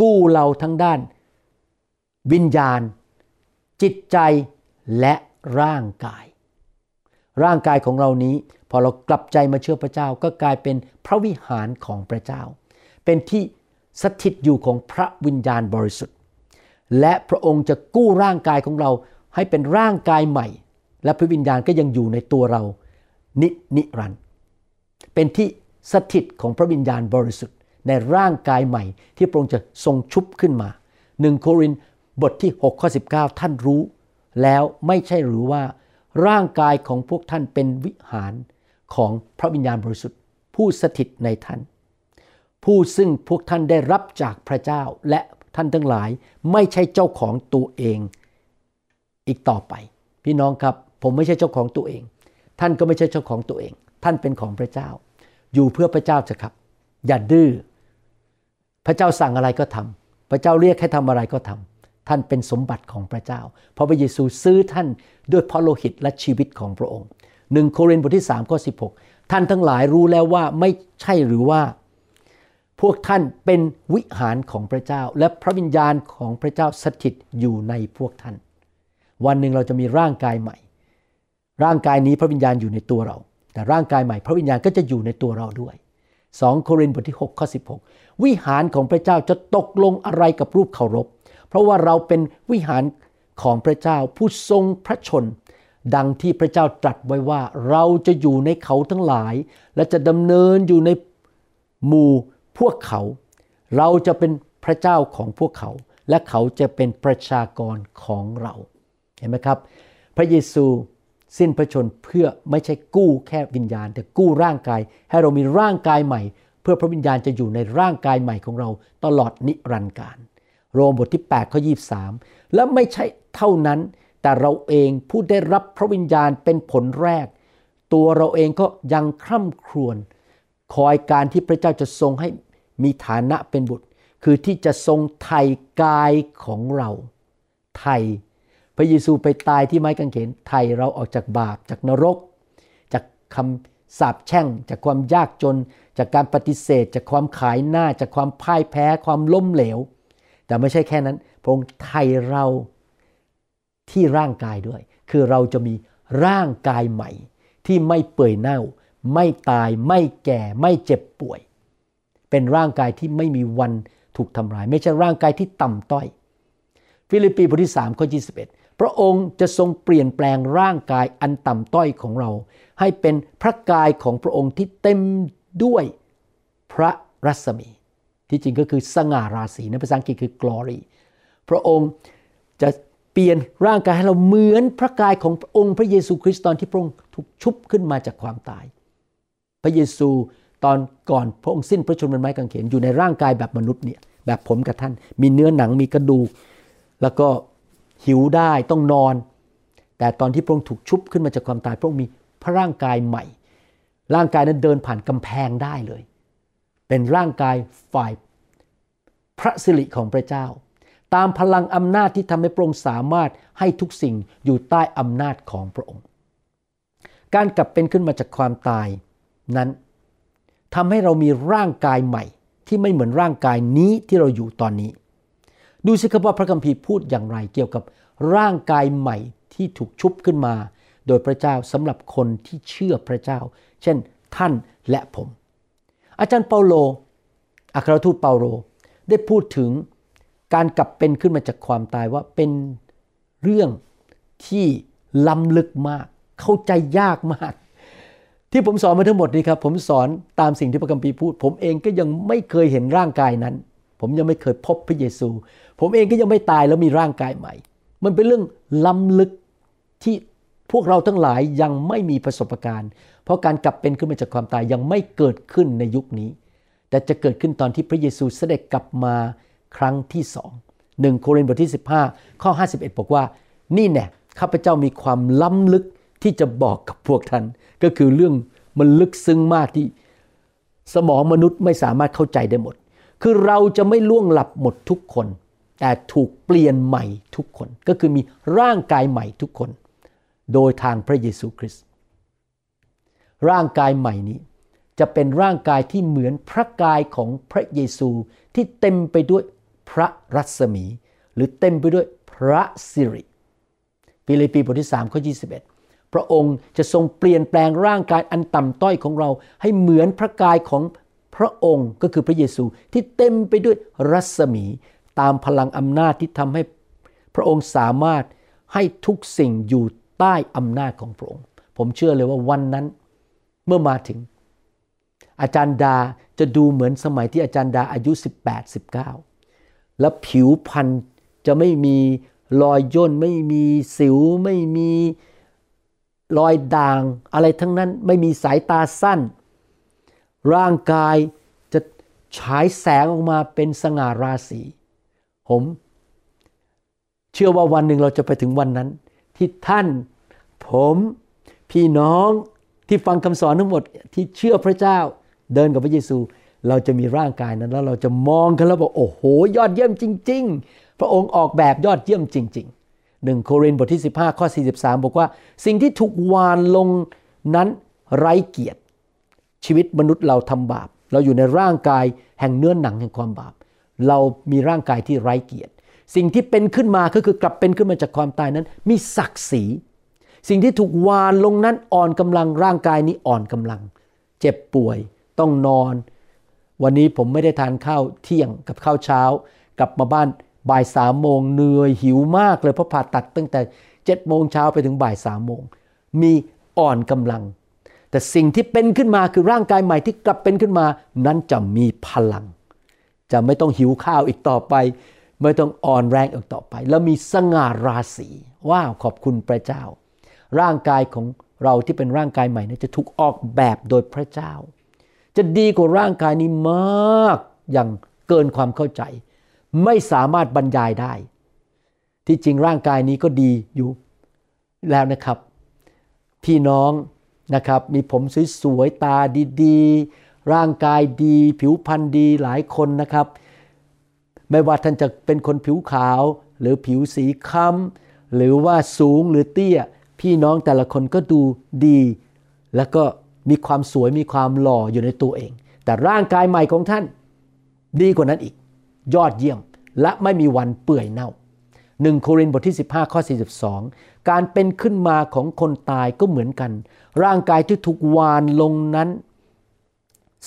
กู้เราทั้งด้าน วิญญาณ จิตใจและร่างกาย ร่างกายของเรานี้พอเรากลับใจมาเชื่อพระเจ้าก็กลายเป็นพระวิหารของพระเจ้า เป็นที่สถิตอยู่ของพระวิญญาณบริสุทธิ์ และพระองค์จะกู้ร่างกายของเราให้เป็นร่างกายใหม่ และพระวิญญาณก็ยังอยู่ในตัวเรา นินิรันดเป็นที่ สถิตของพระวิญญาณบริสุทธิ์ในร่างกายใหม่ที่พระองค์จะทรงชุบขึ้นมาหนึ่งโครินบทที่6ข้อ19 ท่านรู้ แล้วไม่ใช่หรือว่า ร่างกายของพวกท่านเป็นวิหารของพระวิญญาณบริสุทธิ์ ผู้สถิตในท่าน ผู้ซึ่งพวกท่านได้รับจากพระเจ้าและท่านทั้งหลายไม่ใช่เจ้าของตัวเองอีกต่อไป พี่น้องครับ ผมไม่ใช่เจ้าของตัวเอง ท่านก็ไม่ใช่เจ้าของตัวเอง ท่านเป็นของพระเจ้า อยู่เพื่อพระเจ้าจะครับ อย่าดื้อพระเจ้าสั่งอะไรก็ทำพระเจ้าเรียกให้ทำอะไรก็ทท่านเป็นสมบัติของพระเจ้า เพราะพระเยซูซื้อท่านด้วยพระโลหิตและชีวิตของพระองค์หนึ่งโครินธ์บทที่3ข้อ16 ท่านทั้งหลายรู้แล้วว่าไม่ใช่หรือว่า พวกท่านเป็นวิหารของพระเจ้า และพระวิญญาณของพระเจ้าสถิตอยู่ในพวกท่าน วันหนึ่งเราจะมีร่างกายใหม่ ร่างกายนี้พระวิญญาณอยู่ในตัวเรา แต่ร่างกายใหม่พระวิญญาณก็จะอยู่ในตัวเราด้วย 2 โครินธ์บทที่6ข้อ16 วิหารของพระเจ้าจะตกลงอะไรกับรูปเคารพ เพราะว่าเราเป็นวิหารของพระเจ้าผู้ทรงพระชน ดังที่พระเจ้าตรัสไว้ว่าเราจะอยู่ในเขาทั้งหลาย และจะดำเนินอยู่ในหมู่พวกเขา เราจะเป็นพระเจ้าของพวกเขา และเขาจะเป็นประชากรของเรา เห็นไหมครับ พระเยซู สิ้นพระชนเพื่อไม่ใช่กู้แค่วิญญาณ แต่กู้ร่างกาย ให้เรามีร่างกายใหม่ เพื่อพระวิญญาณจะอยู่ในร่างกายใหม่ของเราตลอดนิรันดร์การ โรมบทที่8ข้อ23 และไม่ใช่เท่านั้น แต่เราเองผู้ได้รับพระวิญญาณเป็นผลแรก ตัวเราเองก็ยังคร่ำครวญคอยการที่พระเจ้าจะทรงให้มีฐานะเป็นบุตร คือที่จะทรงไถ่กายของเราไถ่ ระเยซูไปตายที่ไม้กางเขนไถ่เราออกจากบาป จากนรก จากคำสาปแช่ง จากความยากจน จากการปฏิเสธ จากความขายหน้า จากความพ่ายแพ้ความล้มเหลว แต่ไม่ใช่แค่นั้น พระองค์ไถ่เราที่ร่างกายด้วย คือเราจะมีร่างกายใหม่ ที่ไม่เปื่อยเน่า ไม่ตายไม่แก่ไม่เจ็บป่วย เป็นร่างกายที่ไม่มีวันถูกทำลาย ไม่ใช่ร่างกายที่ต่ำต้อย ฟิลิปปีบทที่3ข้อ21 พระองค์จะทรงเปลี่ยนแปลงร่างกายอันต่ำต้อยของเรา ให้เป็นพระกายของพระองค์ที่เต็มด้วยพระรัศมี ที่จริงก็คือสง่าราศีในภาษาอังกฤษคือ glory พระองค์จะเปลี่ยนร่างกายให้เราเหมือนพระกายขององค์พระเยซูคริสต์ตอนที่พระองค์ถูกชุบขึ้นมาจากความตาย พระเยซูตอนก่อนพระองค์สิ้นพระชนม์บนไม้กางเขนอยู่ในร่างกายแบบมนุษย์เนี่ยแบบผมกับท่าน มีเนื้อหนังมีกระดูก แล้วก็ หิวได้ต้องนอน แต่ตอนที่พระองค์ถูกชุบขึ้นมาจากความตายพระองค์มีพระร่างกายใหม่ ร่างกายนั้นเดินผ่านกำแพงได้เลย เป็นร่างกายฝ่ายพระสิริของพระเจ้า ตามพลังอำนาจที่ทำให้พระองค์สามารถให้ทุกสิ่งอยู่ใต้อำนาจของพระองค์ การกลับเป็นขึ้นมาจากความตายนั้นทำให้เรามีร่างกายใหม่ ที่ไม่เหมือนร่างกายนี้ที่เราอยู่ตอนนี้ ดูสิครับว่าพระคัมภีร์พูดอย่างไรเกี่ยวกับร่างกายใหม่ที่ถูกชุบขึ้นมา โดยพระเจ้าสำหรับคนที่เชื่อพระเจ้า เช่นท่านและผม อาจารย์เปาโลอัครทูตเปาโลได้พูดถึงการกลับเป็นขึ้นมาจากความตายว่าเป็นเรื่องที่ล้ำลึกมาก เข้าใจยากมาก ที่ผมสอนมาทั้งหมดนี้ครับ ผมสอนตามสิ่งที่พระคัมภีร์พูด ผมเองก็ยังไม่เคยเห็นร่างกายนั้น ผมยังไม่เคยพบพระเยซู ผมเองก็ยังไม่ตายแล้วมีร่างกายใหม่ มันเป็นเรื่องล้ำลึกที่พวกเราทั้งหลายยังไม่มีประสบการณ์ เพราะการกลับเป็นขึ้นมาจากความตายยังไม่เกิดขึ้นในยุคนี้ แต่จะเกิดขึ้นตอนที่พระเยซูเสด็จกลับมาครั้งที่สองหนึ่งโครินธ์บทที่ 15 ข้อ 51 บอกว่า นี่แน่ข้าพเจ้ามีความล้ำลึกที่จะบอกกับพวกท่าน ก็คือเรื่องมันลึกซึ้งมากที่สมองมนุษย์ไม่สามารถเข้าใจได้หมด คือเราจะไม่ล่วงหลับหมดทุกคน แต่ถูกเปลี่ยนใหม่ทุกคน ก็คือมีร่างกายใหม่ทุกคน โดยทางพระเยซูคริสต์ร่างกายใหม่นี้ จะเป็นร่างกายที่เหมือนพระกายของพระเยซูที่เต็มไปด้วยพระรัศมี หรือเต็มไปด้วยพระสิริฟิลิปปีบทที่3ข้อ21 พระองค์จะทรงเปลี่ยนแปลงร่างกายอันต่ำต้อยของเรา ให้เหมือนพระกายของพระองค์ก็คือพระเยซูที่เต็มไปด้วยรัศมี ตามพลังอำนาจที่ทำให้พระองค์สามารถให้ทุกสิ่งอยู่ใต้อำนาจของพระองค์ ผมเชื่อเลยว่าวันนั้นเมื่อมาถึง อาจารย์ดาจะดูเหมือนสมัยที่อาจารย์ดาอายุ 18 19 แล้วผิวพรรณจะไม่มีรอยย่นไม่มีสิวไม่มีรอยด่าง อะไรทั้งนั้นไม่มีสายตาสั้น ร่างกายจะฉายแสงออกมาเป็นสง่าราศี ผม เชื่อว่าวันหนึ่งเราจะไปถึงวันนั้น ที่ท่าน ผมพี่น้องที่ฟังคำสอนทั้งหมดที่เชื่อพระเจ้า เดินกับพระเยซู เราจะมีร่างกายนั้น แล้วเราจะมองกันแล้วบอกโอ้โห ยอดเยี่ยมจริง ๆ พระองค์ออกแบบยอดเยี่ยมจริงๆหนึ่งโครินธ์บทที่ 15 ข้อ 43 บอกว่า สิ่งที่ถูกวานลงนั้นไร้เกียรติชีวิตมนุษย์เราทำบาป เราอยู่ในร่างกายแห่งเนื้อหนังแห่งความบาป เรามีร่างกายที่ไร้เกียรติ สิ่งที่เป็นขึ้นมาก็คือกลับเป็นขึ้นมาจากความตายนั้น มีศักดิ์ศรี สิ่งที่ถูกวานลงนั้นอ่อนกำลังร่างกายนี้อ่อนกำลัง เจ็บป่วยต้องนอน วันนี้ผมไม่ได้ทานข้าวเที่ยงกับข้าวเช้า กลับมาบ้านบ่ายสามโมงเหนื่อยหิวมากเลยเพราะผ่าตัดตั้งแต่เจ็ดโมงเช้าไปถึงบ่ายสามโมงมีอ่อนกำลัง แต่สิ่งที่เป็นขึ้นมาคือร่างกายใหม่ที่กลับเป็นขึ้นมา นั้นจะมีพลัง จะไม่ต้องหิวข้าวอีกต่อไป ไม่ต้องอ่อนแรงอีกต่อไป แล้วมีสง่าราศีว้าวขอบคุณพระเจ้า ร่างกายของเราที่เป็นร่างกายใหม่นั้จะถูกออกแบบโดยพระเจ้า จะดีกว่าร่างกายนี้มากอย่างเกินความเข้าใจ ไม่สามารถบรรยายได้ ที่จริงร่างกายนี้ก็ดีอยู่แล้วนะครับ พี่น้องนะครับมีผมสวยๆตาดีๆ ร่างกายดี ผิวพรรณดีหลายคนนะครับ ไม่ว่าท่านจะเป็นคนผิวขาว หรือผิวสีค้ำหรือว่าสูงหรือเตี้ย พี่น้องแต่ละคนก็ดูดี แล้วก็มีความสวยมีความหล่ออยู่ในตัวเอง แต่ร่างกายใหม่ของท่าน ดีกว่านั้นอีก ยอดเยี่ยมและไม่มีวันเปื่อยเน่าหนึ่งโครินธ์บทที่ 15 ข้อ 42 การเป็นขึ้นมาของคนตายก็เหมือนกัน ร่างกายที่ถูกวานลงนั้น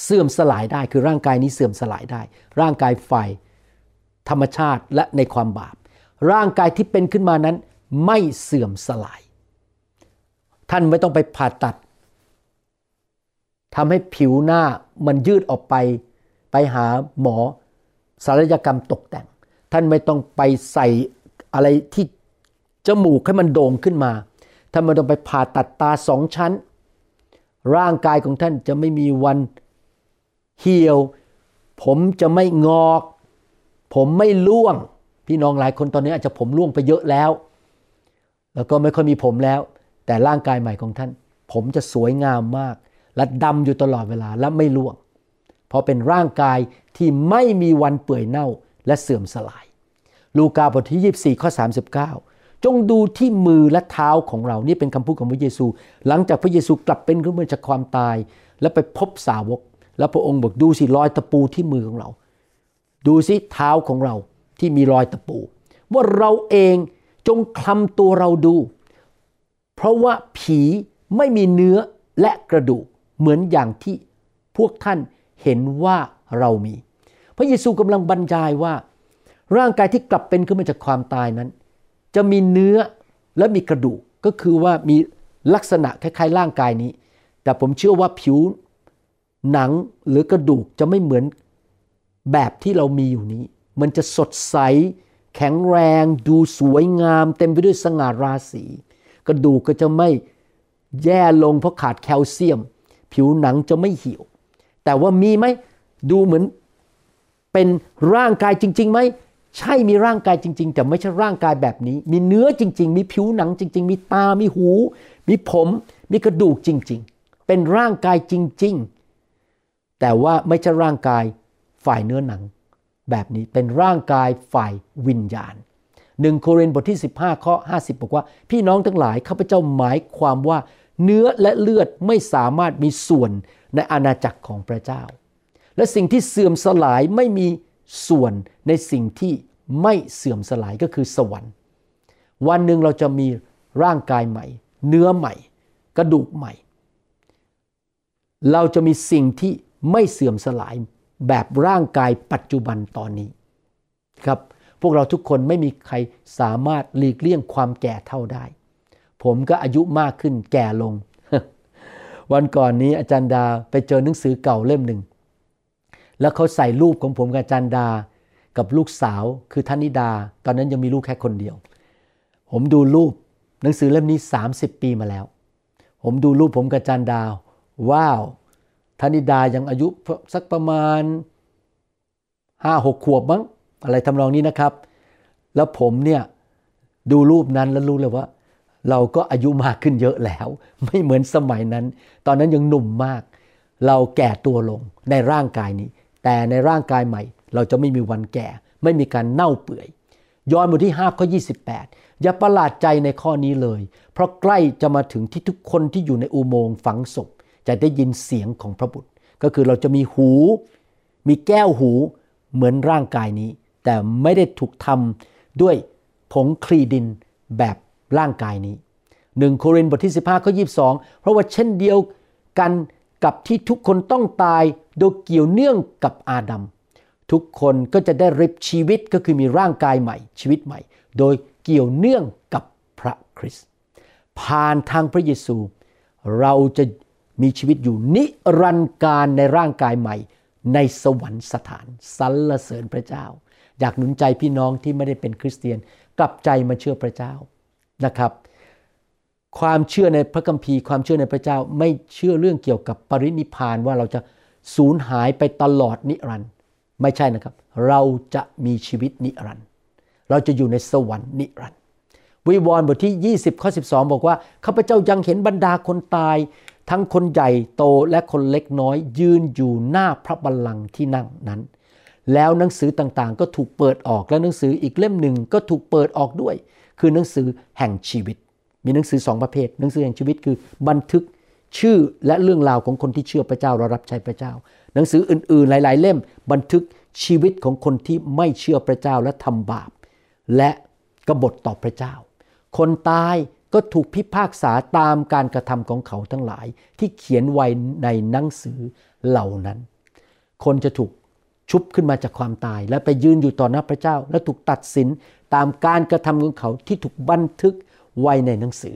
เสื่อมสลายได้คือร่างกายนี้เสื่อมสลายได้ ร่างกายฝ่ายธรรมชาติและในความบาป ร่างกายที่เป็นขึ้นมานั้นไม่เสื่อมสลาย ท่านไม่ต้องไปผ่าตัดทำให้ผิวหน้ามันยืดออกไป ไปหาหมอศัลยกรรมตกแต่ง ท่านไม่ต้องไปใส่อะไรที่จมูกให้มันโด่งขึ้นมา ท่านไม่ต้องไปผ่าตัดตาสองชั้น ร่างกายของท่านจะไม่มีวัน เหี่ยว ผมจะไม่งอก ผมไม่ร่วง พี่น้องหลายคนตอนนี้อาจจะผมร่วงไปเยอะแล้ว แล้วก็ไม่ค่อยมีผมแล้ว แต่ร่างกายใหม่ของท่าน ผมจะสวยงามมาก และดำอยู่ตลอดเวลาและไม่ร่วง เพราะเป็นร่างกายที่ไม่มีวันเปื่อยเน่าและเสื่อมสลาย ลูกาบทที่ 24ข้อ39 จงดูที่มือและเท้าของเรา นี่เป็นคำพูดของพระเยซู หลังจากพระเยซูกลับเป็นขึ้นมาจากความตาย และไปพบสาวก แล้วพระองค์บอกดูสิรอยตะปูที่มือของเรา ดูสิเท้าของเราที่มีรอยตะปู ว่าเราเองจงคลำตัวเราดู เพราะว่าผีไม่มีเนื้อและกระดูกเหมือนอย่างที่พวกท่านเห็นว่าเรามี พระเยซูกำลังบรรยายว่า ร่างกายที่กลับเป็นขึ้นมาจากความตายนั้น จะมีเนื้อและมีกระดูกก็คือว่ามีลักษณะคล้ายๆ ร่างกายนี้ แต่ผมเชื่อว่าผิว หนังหรือกระดูกจะไม่เหมือนแบบที่เรามีอยู่นี้ มันจะสดใส แข็งแรง ดูสวยงาม เต็มไปด้วยสง่าราศีกระดูกก็จะไม่แย่ลงเพราะขาดแคลเซียม ผิวหนังจะไม่เหี่ยว แต่ว่ามีไหมดูเหมือนเป็นร่างกายจริงๆไหมใช่มีร่างกายจริง ๆ แต่ไม่ใช่ร่างกายแบบนี้ มีเนื้อจริง ๆ มีผิวหนังจริง ๆ มีตา มีหู มีผม มีกระดูกจริง ๆ เป็นร่างกายจริง ๆ แต่ว่าไม่ใช่ร่างกายฝ่ายเนื้อหนัง แบบนี้เป็นร่างกายฝ่ายวิญญาณหนึ่งโครินธ์บทที่ 15ข้อ50 บอกว่า พี่น้องทั้งหลายข้าพเจ้าหมายความว่าเนื้อและเลือดไม่สามารถมีส่วนในอาณาจักรของพระเจ้า และสิ่งที่เสื่อมสลายไม่มีส่วนในสิ่งที่ไม่เสื่อมสลายก็คือสวรรค์ วันหนึ่งเราจะมีร่างกายใหม่ เนื้อใหม่ กระดูกใหม่ เราจะมีสิ่งที่ ไม่เสื่อมสลายแบบร่างกายปัจจุบันตอนนี้ครับพวกเราทุกคนไม่มีใครสามารถหลีกเลี่ยงความแก่เท่าได้ ผมก็อายุมากขึ้นแก่ลง วันก่อนนี้อาจารย์ดาไปเจอหนังสือเก่าเล่มหนึ่ง แล้วเขาใส่รูปของผมกับอาจารย์ดา กับลูกสาวคือธนิดา ตอนนั้นยังมีลูกแค่คนเดียว ผมดูรูปหนังสือเล่มนี้ 30 ปีมาแล้ว ผมดูรูปผมกับอาจารย์ดา ว้าว ธนิดายังอายุสักประมาณห้าหกขวบมั้งอะไรทำนองนี้นะครับ แล้วผมเนี่ยดูรูปนั้นแล้วรู้เลยว่า เราก็อายุมากขึ้นเยอะแล้ว ไม่เหมือนสมัยนั้น ตอนนั้นยังหนุ่มมาก เราแก่ตัวลงในร่างกายนี้ แต่ในร่างกายใหม่ เราจะไม่มีวันแก่ ไม่มีการเน่าเปื่อยย้อนบทที่5ข้อ28 อย่าประหลาดใจในข้อนี้เลย เพราะใกล้จะมาถึงที่ทุกคนที่อยู่ในอุโมงค์ฝังศพ จะได้ยินเสียงของพระบุตร ก็คือเราจะมีหู มีแก้วหูเหมือนร่างกายนี้ แต่ไม่ได้ถูกทำด้วยผงคลีดินแบบร่างกายนี้หนึ่งโครินธ์บทที่ 15ข้อ22 เพราะว่าเช่นเดียวกันกับที่ทุกคนต้องตายโดยเกี่ยวเนื่องกับอาดัมทุกคนก็จะได้รับชีวิตก็คือมีร่างกายใหม่ ชีวิตใหม่ โดยเกี่ยวเนื่องกับพระคริสต์ผ่านทางพระเยซู เราจะ มีชีวิตอยู่นิรันดร์การในร่างกายใหม่ ในสวรรค์สถานสรรเสริญพระเจ้า อยากหนุนใจพี่น้องที่ไม่ได้เป็นคริสเตียนกลับใจมาเชื่อพระเจ้านะครับ ความเชื่อในพระคัมภีร์ความเชื่อในพระเจ้าไม่เชื่อเรื่องเกี่ยวกับปรินิพพานว่าเราจะสูญหายไปตลอดนิรันดร์ไม่ใช่นะครับ เราจะมีชีวิตนิรันดร์เราจะอยู่ในสวรรค์นิรันดร์วิวรณ์บทที่ 20 ข้อ 12 บอกว่าข้าพเจ้ายังเห็นบรรดาคนตาย ทั้งคนใหญ่โตและคนเล็กน้อยยืนอยู่หน้าพระบัลลังก์ที่นั่งนั้น แล้วหนังสือต่างๆ ก็ถูกเปิดออกและหนังสืออีกเล่มหนึ่งก็ถูกเปิดออกด้วย คือหนังสือแห่งชีวิต มีหนังสือสองประเภท หนังสือแห่งชีวิตคือบันทึกชื่อและเรื่องราวของคนที่เชื่อพระเจ้าเรารับใช้พระเจ้า หนังสืออื่นๆ หลาย ๆ เล่ม บันทึกชีวิตของคนที่ไม่เชื่อพระเจ้าและทำบาป และกบฏต่อพระเจ้า คนตาย ก็ถูกพิพากษาตามการกระทำของเขาทั้งหลาย ที่เขียนไว้ในหนังสือเหล่านั้น คนจะถูกชุบขึ้นมาจากความตาย และไปยืนอยู่ต่อหน้าพระเจ้า และถูกตัดสินตามการกระทำของเขาที่ถูกบันทึกไว้ในหนังสือ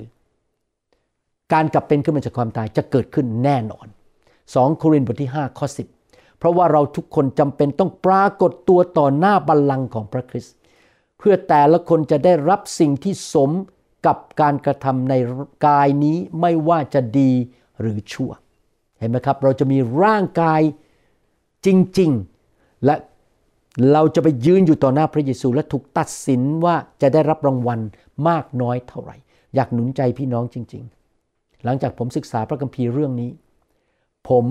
การกลับเป็นขึ้นมาจากความตายจะเกิดขึ้นแน่นอน 2 โครินธ์บทที่5ข้อ10 เพราะว่าเราทุกคนจำเป็นต้องปรากฏตัวต่อหน้าบัลลังก์ของพระคริสต์เพื่อแต่ละคนจะได้รับสิ่งที่สม กับการกระทำในกายนี้ไม่ว่าจะดีหรือชั่ว เห็นไหมครับ เราจะมีร่างกายจริง ๆ และเราจะไปยืนอยู่ต่อหน้าพระเยซูและถูกตัดสินว่าจะได้รับรางวัลมากน้อยเท่าไหร่ อยากหนุนใจพี่น้องจริง ๆ หลังจากผมศึกษาพระคัมภีร์เรื่องนี้ ผม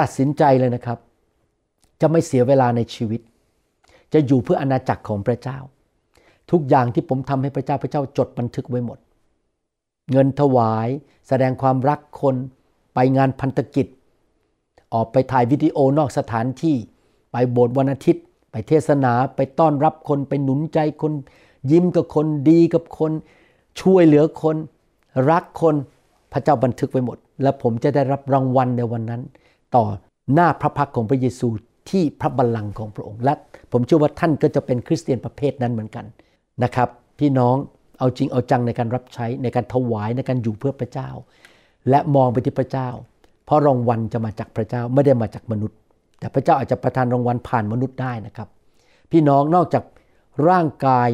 ตัดสินใจเลยนะครับ จะไม่เสียเวลาในชีวิต จะอยู่เพื่ออนาจักรของพระเจ้า ทุกอย่างที่ผมทำให้พระเจ้าพระเจ้าจดบันทึกไว้หมด เงินถวายแสดงความรักคนไปงานพันธกิจ ออกไปถ่ายวิดีโอนอกสถานที่ ไปโบสถ์วันอาทิตย์ ไปเทศนาไปต้อนรับคนไปหนุนใจคน ยิ้มกับคนดีกับคน ช่วยเหลือคน รักคนพระเจ้าบันทึกไว้หมด และผมจะได้รับรางวัลในวันนั้น ต่อหน้าพระพักของพระเยซูที่พระบัลลังก์ของพระองค์และผมเชื่อว่าท่านก็จะเป็นคริสเตียนประเภทนั้นเหมือนกัน นะครับ พี่น้องเอาจริงเอาจังในการรับใช้ในการถวายในการอยู่เพื่อพระเจ้า และมองไปที่พระเจ้า เพราะรางวัลจะมาจากพระเจ้าไม่ได้มาจากมนุษย์ แต่พระเจ้าอาจจะประทานรางวัลผ่านมนุษย์ได้นะครับ พี่น้องนอกจากร่างกาย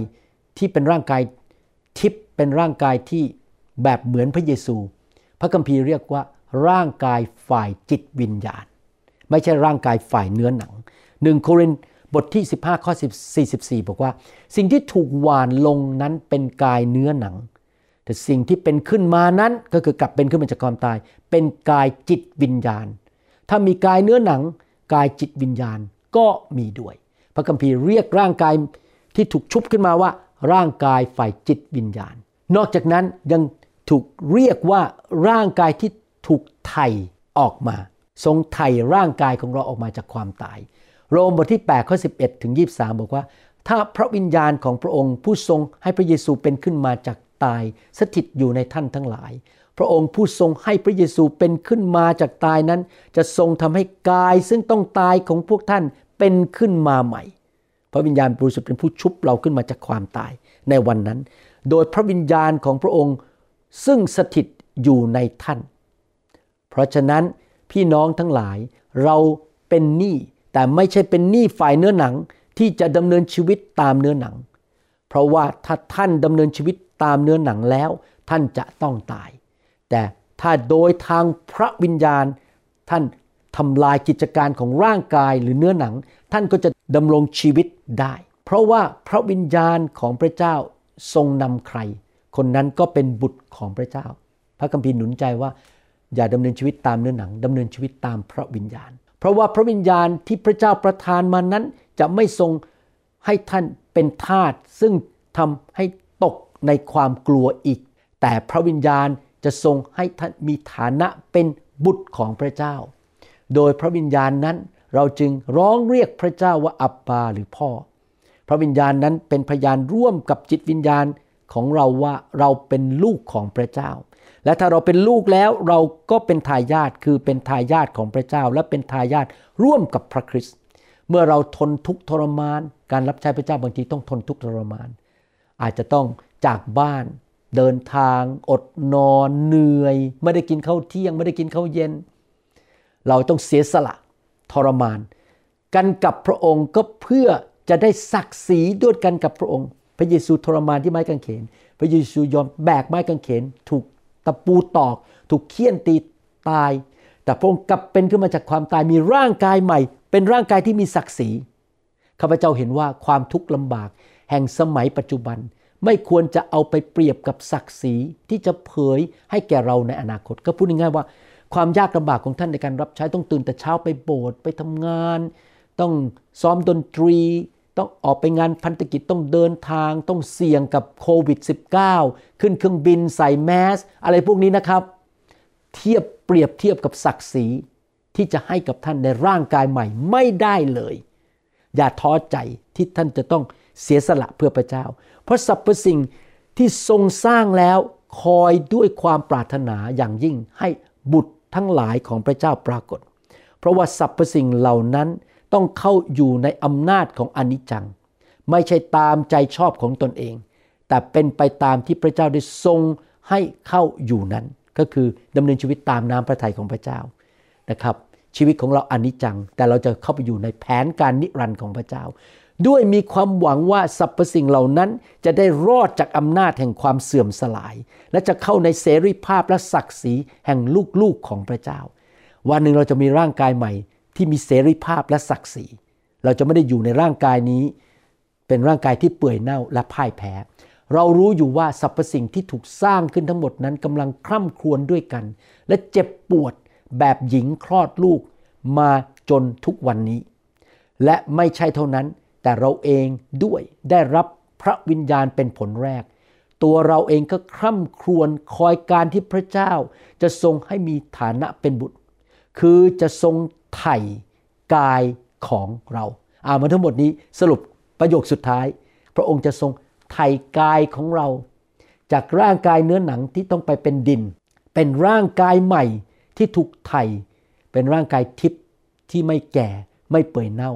ที่เป็นร่างกายทิพย์เป็นร่างกายที่แบบเหมือนพระเยซู พระคัมภีร์เรียกว่า ร่างกายฝ่ายจิตวิญญาณ ไม่ใช่ร่างกายฝ่ายเนื้อหนังหนึ่งโครินธ์ บทที่ 15 ข้อ44 บอกว่า สิ่งที่ถูกหวานลงนั้นเป็นกายเนื้อหนัง แต่สิ่งที่เป็นขึ้นมานั้นก็คือกลับเป็นขึ้นมาจากความตาย เป็นกายจิตวิญญาณ ถ้ามีกายเนื้อหนัง กายจิตวิญญาณก็มีด้วย พระคัมภีร์เรียกร่างกายที่ถูกชุบขึ้นมาว่า ร่างกายฝ่ายจิตวิญญาณ นอกจากนั้นยังถูกเรียกว่าร่างกายที่ถูกไถ่ออกมา ทรงไถ่ร่างกายของเราออกมาจากความตาย โรมบทที่8ข้อ11 ถึง 23 บอกว่า ถ้าพระวิญญาณของพระองค์ผู้ทรงให้พระเยซูเป็นขึ้นมาจากตายสถิตอยู่ในท่านทั้งหลาย พระองค์ผู้ทรงให้พระเยซูเป็นขึ้นมาจากตายนั้น จะทรงทำให้กายซึ่งต้องตายของพวกท่านเป็นขึ้นมาใหม่ พระวิญญาณบริสุทธิ์เป็นผู้ชุบเราขึ้นมาจากความตายในวันนั้น โดยพระวิญญาณของพระองค์ซึ่งสถิตอยู่ในท่าน เพราะฉะนั้นพี่น้องทั้งหลายเราเป็นหนี้ แต่ไม่ใช่เป็นหนี้ฝ่ายเนื้อหนังที่จะดำเนินชีวิตตามเนื้อหนัง เพราะว่าถ้าท่านดำเนินชีวิตตามเนื้อหนังแล้ว ท่านจะต้องตาย แต่ถ้าโดยทางพระวิญญาณ ท่านทำลายกิจการของร่างกายหรือเนื้อหนัง ท่านก็จะดำรงชีวิตได้ เพราะว่าพระวิญญาณของพระเจ้าทรงนำใคร คนนั้นก็เป็นบุตรของพระเจ้า พระคัมภีร์หนุนใจว่า อย่าดำเนินชีวิตตามเนื้อหนังดำเนินชีวิตตามพระวิญญาณ เพราะว่าพระวิญญาณที่พระเจ้าประทานมานั้น จะไม่ทรงให้ท่านเป็นทาสซึ่งทำให้ตกในความกลัวอีก แต่พระวิญญาณจะทรงให้ท่านมีฐานะเป็นบุตรของพระเจ้า โดยพระวิญญาณนั้นเราจึงร้องเรียกพระเจ้าว่าอับบาหรือพ่อ พระวิญญาณนั้นเป็นพยานร่วมกับจิตวิญญาณของเราว่าเราเป็นลูกของพระเจ้า และถ้าเราเป็นลูกแล้วเราก็เป็นทายาทคือเป็นทายาทของพระเจ้า และเป็นทายาทร่วมกับพระคริสต์เมื่อเราทนทุกข์ทรมาน การรับใช้พระเจ้าบางทีต้องทนทุกข์ทรมาน อาจจะต้องจากบ้านเดินทาง อดนอนเหนื่อย ไม่ได้กินข้าวเที่ยง ไม่ได้กินข้าวเย็น เราต้องเสียสละทรมาน กันกับพระองค์ก็เพื่อจะได้ศักดิ์ศรีด้วยกันกับพระองค์ พระเยซูทรมานที่ไม้กางเขน พระเยซูยอมแบกไม้กางเขน ถูก ตะปูตอก ถูกเคี่ยนตีตาย แต่พระองค์กลับเป็นขึ้นมาจากความตายมีร่างกายใหม่ เป็นร่างกายที่มีศักดิ์ศรีข้าพเจ้าเห็นว่าความทุกข์ลำบาก แห่งสมัยปัจจุบัน ไม่ควรจะเอาไปเปรียบกับศักดิ์ศรีที่จะเผยให้แก่เราในอนาคต ก็พูดง่ายๆว่าความยากลำบากของท่านในการรับใช้ต้องตื่นแต่เช้าไปโบสถ์ไปทำงาน ต้องซ้อมดนตรี ต้องออกไปงานพันธกิจต้องเดินทาง ต้องเสี่ยงกับโควิด -19 ขึ้นเครื่องบินใส่แมส อะไรพวกนี้นะครับ เทียบเปรียบเทียบกับศักดิ์ศรีที่จะให้กับท่านในร่างกายใหม่ไม่ได้เลย อย่าท้อใจที่ท่านจะต้องเสียสละเพื่อพระเจ้า เพราะสรรพสิ่งที่ทรงสร้างแล้วคอยด้วยความปรารถนาอย่างยิ่งให้บุตรทั้งหลายของพระเจ้าปรากฏ เพราะว่าสรรพสิ่งเหล่านั้น ต้องเข้าอยู่ในอำนาจของอนิจจัง ไม่ใช่ตามใจชอบของตนเอง แต่เป็นไปตามที่พระเจ้าได้ทรงให้เข้าอยู่นั้น ก็คือดำเนินชีวิตตามน้ำพระทัยของพระเจ้านะครับ ชีวิตของเราอนิจจัง แต่เราจะเข้าไปอยู่ในแผนการนิรันดร์ของพระเจ้า ด้วยมีความหวังว่าสรรพสิ่งเหล่านั้นจะได้รอดจากอำนาจแห่งความเสื่อมสลาย และจะเข้าในเสรีภาพและศักดิ์ศรีแห่งลูกๆของพระเจ้า วันหนึ่งเราจะมีร่างกายใหม่ ที่มีเสรีภาพและศักดิ์ศรี เราจะไม่ได้อยู่ในร่างกายนี้ เป็นร่างกายที่เปื่อยเน่าและพ่ายแพ้ เรารู้อยู่ว่าสรรพสิ่งที่ถูกสร้างขึ้นทั้งหมดนั้นกำลังคร่ำครวญด้วยกัน และเจ็บปวดแบบหญิงคลอดลูกมาจนทุกวันนี้ และไม่ใช่เท่านั้น แต่เราเองด้วยได้รับพระวิญญาณเป็นผลแรก ตัวเราเองก็คร่ำครวญคอยการที่พระเจ้า จะทรงให้มีฐานะเป็นบุตร คือจะทรง ไถ่กายของเราอ่ามาทั้งหมดนี้สรุปประโยคสุดท้าย พระองค์จะทรงไถ่กายของเรา จากร่างกายเนื้อหนังที่ต้องไปเป็นดิน เป็นร่างกายใหม่ที่ถูกไถ่เป็นร่างกายทิพย์ที่ไม่แก่ไม่เปื่อยเน่า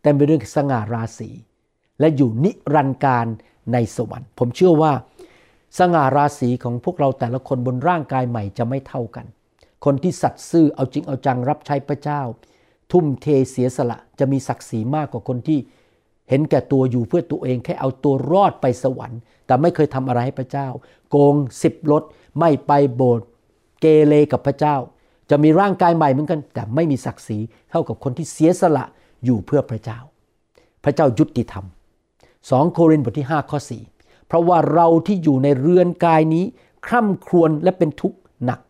แต่เป็นเรื่องสง่าราศี และอยู่นิรันดร์การในสวรรค์ ผมเชื่อว่า สง่าราศีของพวกเราแต่ละคนบนร่างกายใหม่จะไม่เท่ากัน คนที่สัตย์ซื่อเอาจริงเอาจังรับใช้พระเจ้า ทุ่มเทเสียสละจะมีศักดิ์ศรีมากกว่าคนที่เห็นแก่ตัวอยู่เพื่อตัวเองแค่เอาตัวรอดไปสวรรค์ แต่ไม่เคยทำอะไรให้พระเจ้า โกงสิบรถไม่ไปโบสถ์เกเรกับพระเจ้า จะมีร่างกายใหม่เหมือนกัน แต่ไม่มีศักดิ์ศรีเท่ากับคนที่เสียสละอยู่เพื่อพระเจ้า พระเจ้ายุติธรรม 2 โครินธ์บทที่5ข้อ4เพราะว่าเราที่อยู่ในเรือนกายนี้ คร่ำครวญและเป็นทุกข์หนัก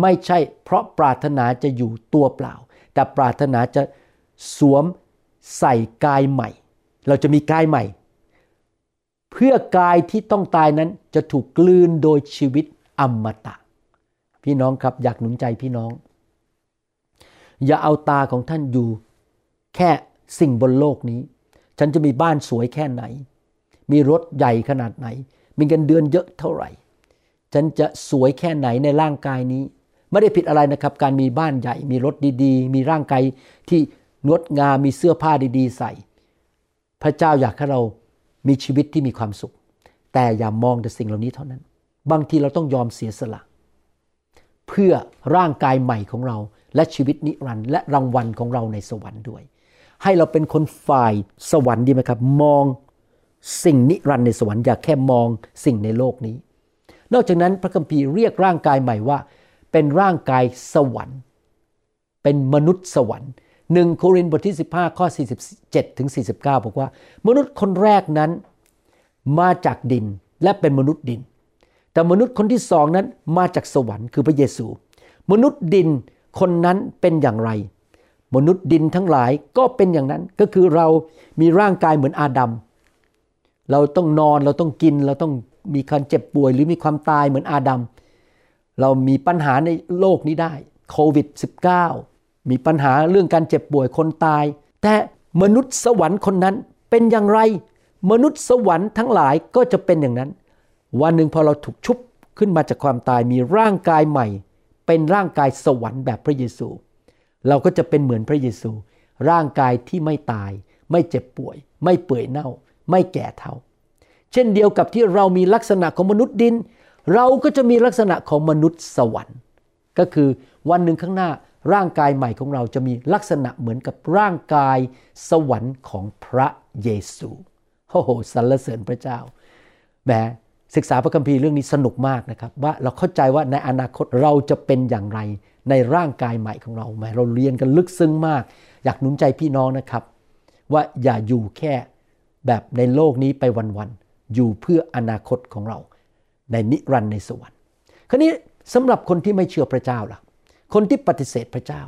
ไม่ใช่เพราะปรารถนาจะอยู่ตัวเปล่า แต่ปรารถนาจะสวมใส่กายใหม่ เราจะมีกายใหม่ เพื่อกายที่ต้องตายนั้นจะถูกกลืนโดยชีวิตอมตะ พี่น้องครับอยากหนุนใจพี่น้อง อย่าเอาตาของท่านอยู่ แค่สิ่งบนโลกนี้ ฉันจะมีบ้านสวยแค่ไหน มีรถใหญ่ขนาดไหน มีเงินเดือนเยอะเท่าไหร่ ฉันจะสวยแค่ไหนในร่างกายนี้ ไม่ได้ผิดอะไรนะครับ การมีบ้านใหญ่ มีรถดีๆ มีร่างกายที่งดงามมีเสื้อผ้าดีๆ ใส่ พระเจ้าอยากให้เรามีชีวิตที่มีความสุข แต่อย่ามองแต่สิ่งเหล่านี้เท่านั้น บางทีเราต้องยอมเสียสละ เพื่อร่างกายใหม่ของเราและชีวิตนิรันดร์และรางวัลของเราในสวรรค์ด้วย ให้เราเป็นคนฝ่ายสวรรค์ดีไหมครับ มองสิ่งนิรันดร์ในสวรรค์อย่าแค่มองสิ่งในโลกนี้ นอกจากนั้นพระคัมภีร์เรียกร่างกายใหม่ว่า เป็นร่างกายสวรรค์ เป็นมนุษย์สวรรค์หนึ่งโครินธ์บทที่ 15 ข้อ 47ถึง49 บอกว่า มนุษย์คนแรกนั้นมาจากดินและเป็นมนุษย์ดิน แต่มนุษย์คนที่สองนั้นมาจากสวรรค์คือพระเยซู มนุษย์ดินคนนั้นเป็นอย่างไร มนุษย์ดินทั้งหลายก็เป็นอย่างนั้นก็คือเรามีร่างกายเหมือนอาดัมเราต้องนอนเราต้องกินเราต้องมีการเจ็บป่วยหรือมีความตายเหมือนอาดัม เรามีปัญหาในโลกนี้ได้โควิด -19 มีปัญหาเรื่องการเจ็บป่วยคนตาย แต่มนุษย์สวรรค์คนนั้นเป็นอย่างไร มนุษย์สวรรค์ทั้งหลายก็จะเป็นอย่างนั้น วันหนึ่งพอเราถูกชุบขึ้นมาจากความตายมีร่างกายใหม่ เป็นร่างกายสวรรค์แบบพระเยซู เราก็จะเป็นเหมือนพระเยซู ร่างกายที่ไม่ตาย ไม่เจ็บป่วย ไม่เปื่อยเน่า ไม่แก่เท่า เช่นเดียวกับที่เรามีลักษณะของมนุษย์ดิน เราก็จะมีลักษณะของมนุษย์สวรรค์ ก็คือวันหนึ่งข้างหน้าร่างกายใหม่ของเราจะมีลักษณะเหมือนกับร่างกายสวรรค์ของพระเยซูโอ้โหสรรเสริญพระเจ้าแหมศึกษาพระคัมภีร์เรื่องนี้สนุกมากนะครับ ว่าเราเข้าใจว่าในอนาคตเราจะเป็นอย่างไรในร่างกายใหม่ของเราไหมเราเรียนกันลึกซึ้งมาก อยากหนุนใจพี่น้องนะครับ ว่าอย่าอยู่แค่แบบในโลกนี้ไปวันๆอยู่เพื่ออนาคตของเรา ในนิรันดร์ในสวรรค์คราวนี้สำหรับคนที่ไม่เชื่อพระเจ้าล่ะ คนที่ปฏิเสธพระเจ้า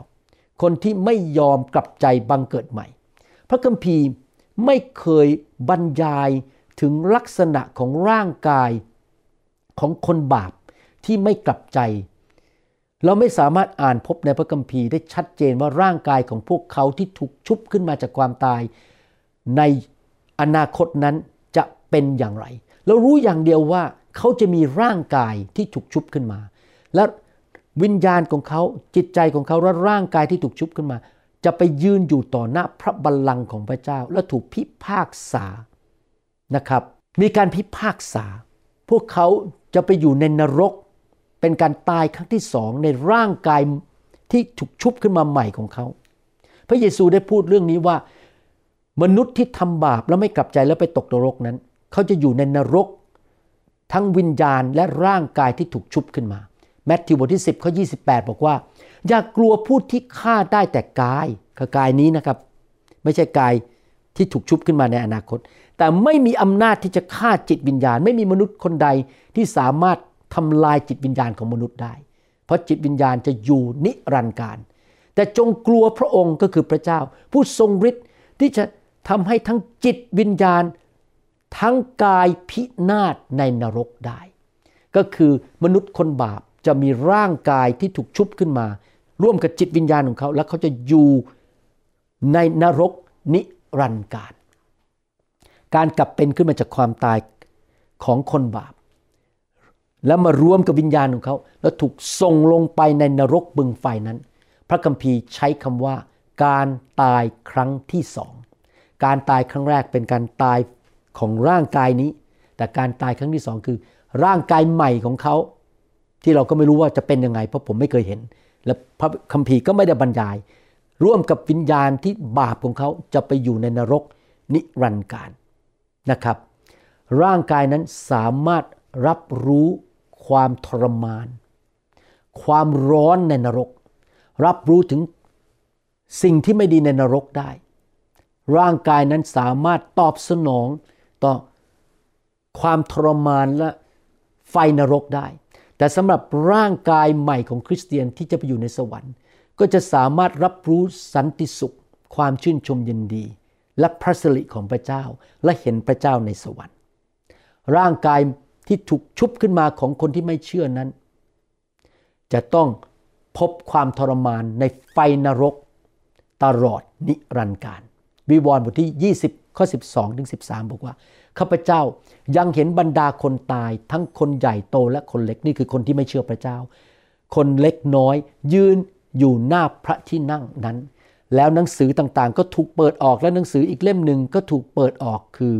คนที่ไม่ยอมกลับใจบังเกิดใหม่ พระคัมภีร์ไม่เคยบรรยายถึงลักษณะของร่างกายของคนบาปที่ไม่กลับใจ เราไม่สามารถอ่านพบในพระคัมภีร์ได้ชัดเจนว่าร่างกายของพวกเขาที่ถูกชุบขึ้นมาจากความตาย ในอนาคตนั้นจะเป็นอย่างไร เรารู้อย่างเดียวว่า เขาจะมีร่างกายที่ถูกชุบขึ้นมา และวิญญาณของเขาจิตใจของเขาและร่างกายที่ถูกชุบขึ้นมา จะไปยืนอยู่ต่อหน้าพระบัลลังก์ของพระเจ้า และถูกพิพากษานะครับ มีการพิพากษา พวกเขาจะไปอยู่ในนรก เป็นการตายครั้งที่สองในร่างกายที่ถูกชุบขึ้นมาใหม่ของเขา พระเยซูได้พูดเรื่องนี้ว่า มนุษย์ที่ทำบาปแล้วไม่กลับใจแล้วไปตกนรกนั้น เขาจะอยู่ในนรก ทั้งวิญญาณและร่างกายที่ถูกชุบขึ้นมา แมทธิวบทที่ 10ข้อ28 บอกว่า อย่ากลัวผู้ที่ฆ่าได้แต่กายคือกายนี้นะครับ ไม่ใช่กายที่ถูกชุบขึ้นมาในอนาคต แต่ไม่มีอำนาจที่จะฆ่าจิตวิญญาณ ไม่มีมนุษย์คนใดที่สามารถทำลายจิตวิญญาณของมนุษย์ได้ เพราะจิตวิญญาณจะอยู่นิรันดร์การ แต่จงกลัวพระองค์ก็คือพระเจ้า ผู้ทรงฤทธิ์ที่จะทำให้ทั้งจิตวิญญาณ ทั้งกายพินาศในนรกได้ ก็คือมนุษย์คนบาปจะมีร่างกายที่ถูกชุบขึ้นมา ร่วมกับจิตวิญญาณของเขา แล้วเขาจะอยู่ในนรกนิรันดร์การ การกลับเป็นขึ้นมาจากความตายของคนบาป แล้วมารวมกับวิญญาณของเขา แล้วถูกส่งลงไปในนรกบึงไฟนั้น พระคัมภีร์ใช้คำว่า การตายครั้งที่สอง การตายครั้งแรกเป็นการตาย ของร่างกายนี้ แต่การตายครั้งที่สองคือ ร่างกายใหม่ของเขา ที่เราก็ไม่รู้ว่าจะเป็นยังไง เพราะผมไม่เคยเห็น และพระคัมภีร์ก็ไม่ได้บรรยาย ร่วมกับวิญญาณที่บาปของเขาจะไปอยู่ในนรกนิรันดร์การนะครับ ร่างกายนั้นสามารถรับรู้ความทรมาน ความร้อนในนรก รับรู้ถึงสิ่งที่ไม่ดีในนรกได้ ร่างกายนั้นสามารถตอบสนอง ต่อความทรมานและไฟนรกได้ แต่สำหรับร่างกายใหม่ของคริสเตียนที่จะไปอยู่ในสวรรค์ ก็จะสามารถรับรู้สันติสุข ความชื่นชมยินดี และพระสิริของพระเจ้าและเห็นพระเจ้าในสวรรค์ ร่างกายที่ถูกชุบขึ้นมาของคนที่ไม่เชื่อนั้น จะต้องพบความทรมานในไฟนรก ตลอดนิรันดร์การวิวรณ์บทที่20 ข้อ 12 ถึง 13 บอกว่าข้าพเจ้ายังเห็นบรรดาคนตาย ทั้งคนใหญ่โตและคนเล็กนี่คือคนที่ไม่เชื่อพระเจ้า คนเล็กน้อย ยืนอยู่หน้าพระที่นั่งนั้น แล้วหนังสือต่างๆ ก็ถูกเปิดออกและหนังสืออีกเล่มหนึ่งก็ถูกเปิดออกคือ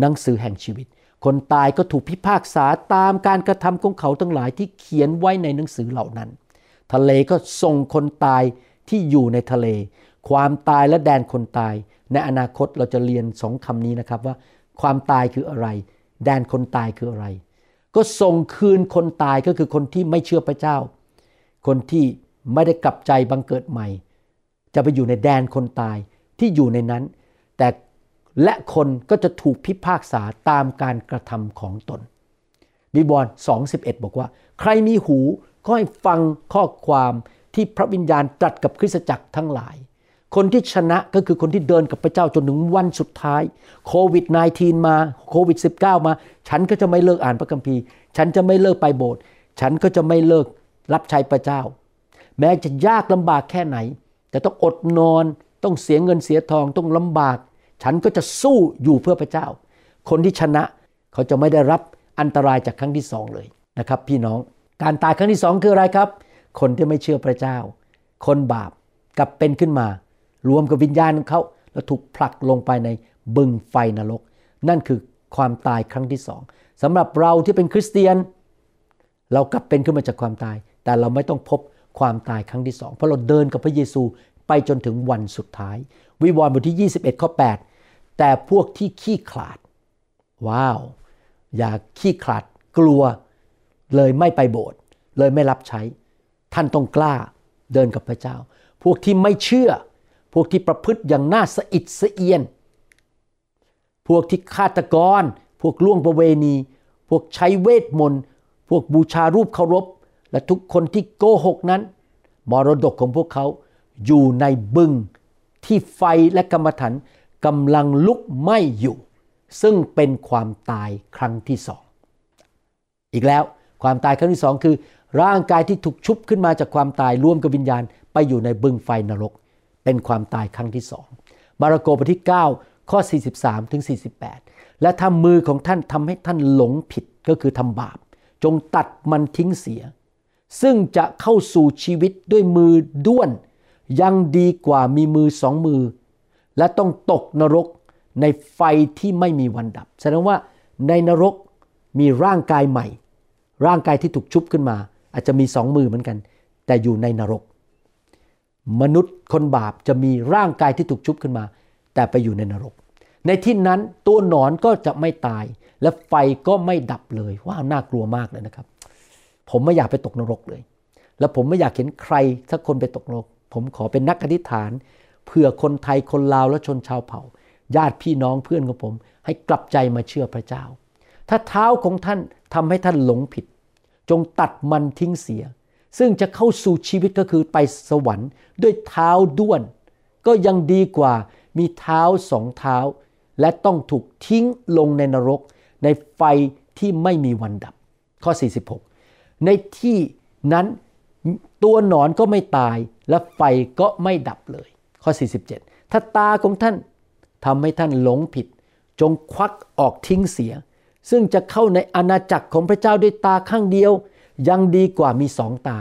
หนังสือแห่งชีวิต คนตายก็ถูกพิพากษาตามการกระทำของเขาทั้งหลายที่เขียนไว้ในหนังสือเหล่านั้น ทะเลก็ส่งคนตายที่อยู่ในทะเล ความตายและแดนคนตาย ในอนาคตเราจะเรียนสองคำนี้นะครับว่า ความตายคืออะไร แดนคนตายคืออะไร ก็ส่งคืนคนตายก็คือคนที่ไม่เชื่อพระเจ้า คนที่ไม่ได้กลับใจบังเกิดใหม่ จะไปอยู่ในแดนคนตายที่อยู่ในนั้น แต่และคนก็จะถูกพิพากษาตามการกระทำของตนบิบอน2.11 บอกว่า ใครมีหูก็ให้ฟังข้อความที่พระวิญญาณตรัสกับคริสตจักรทั้งหลาย คนที่ชนะก็คือคนที่เดินกับพระเจ้าจนถึงวันสุดท้ายโควิด -19 มาโควิด -19 มา ฉันก็จะไม่เลิกอ่านพระคัมภีร์ ฉันจะไม่เลิกไปโบสถ์ฉันก็จะไม่เลิกรับใช้พระเจ้า แม้จะยากลำบากแค่ไหน แต่ต้องอดนอนต้องเสียเงินเสียทองต้องลำบาก ฉันก็จะสู้อยู่เพื่อพระเจ้า คนที่ชนะเขาจะไม่ได้รับอันตรายจากครั้งที่สองเลยนะครับ พี่น้องการตายครั้งที่สองคืออะไรครับ คนที่ไม่เชื่อพระเจ้า คนบาปกลับเป็นขึ้นมา รวมกับวิญญาณของเขาแล้วถูกผลักลงไปในบึงไฟนรก นั่นคือความตายครั้งที่สองสำหรับเราที่เป็นคริสเตียน เรากลับเป็นขึ้นมาจากความตาย แต่เราไม่ต้องพบความตายครั้งที่สองเพราะเราเดินกับพระเยซูไปจนถึงวันสุดท้าย วิวรณ์บทที่ 21 ข้อ 8 แต่พวกที่ขี้ขลาด ว้าว อย่าขี้ขลาดกลัวเลยไม่ไปโบสถ์เลยไม่รับใช้ ท่านต้องกล้าเดินกับพระเจ้า พวกที่ไม่เชื่อ พวกที่ประพฤติอย่างน่าสะอิดสะเอียน พวกที่ฆาตกร พวกล่วงประเวณี พวกใช้เวทมนต์ พวกบูชารูปเคารพ และทุกคนที่โกหกนั้น มรดกของพวกเขาอยู่ในบึงที่ไฟและกรรมฐานกำลังลุกไหม้อยู่ ซึ่งเป็นความตายครั้งที่สอง อีกแล้วความตายครั้งที่สองคือ ร่างกายที่ถูกชุบขึ้นมาจากความตายร่วมกับวิญญาณไปอยู่ในบึงไฟนรก เป็นความตายครั้งที่สองมาระโกบทที่ 9 ข้อ 43ถึง48 และถ้ามือของท่านทำให้ท่านหลงผิดก็คือทำบาป จงตัดมันทิ้งเสีย ซึ่งจะเข้าสู่ชีวิตด้วยมือด้วน ยังดีกว่ามีมือสองมือ และต้องตกนรกในไฟที่ไม่มีวันดับ แสดงว่าในนรกมีร่างกายใหม่ ร่างกายที่ถูกชุบขึ้นมา อาจจะมีสองมือเหมือนกัน แต่อยู่ในนรก มนุษย์คนบาปจะมีร่างกายที่ถูกชุบขึ้นมา แต่ไปอยู่ในนรก ในที่นั้นตัวหนอนก็จะไม่ตาย และไฟก็ไม่ดับเลยว้าวน่ากลัวมากเลยนะครับ ผมไม่อยากไปตกนรกเลย และผมไม่อยากเห็นใครสักคนไปตกนรก ผมขอเป็นนักอธิษฐานเพื่อคนไทยคนลาวและชนชาวเผ่า ญาติพี่น้องเพื่อนของผม ให้กลับใจมาเชื่อพระเจ้า ถ้าเท้าของท่านทำให้ท่านหลงผิด จงตัดมันทิ้งเสีย ซึ่งจะเข้าสู่ชีวิตก็คือไปสวรรค์ ด้วยเท้าด้วน ก็ยังดีกว่ามีเท้าสองเท้า และต้องถูกทิ้งลงในนรก ในไฟที่ไม่มีวันดับ ข้อ 46 ในที่นั้นตัวหนอนก็ไม่ตายและไฟก็ไม่ดับเลย ข้อ 47 ถ้าตาของท่านทำให้ท่านหลงผิด จงควักออกทิ้งเสีย ซึ่งจะเข้าในอาณาจักรของพระเจ้าด้วยตาข้างเดียว ยังดีกว่ามีสองตา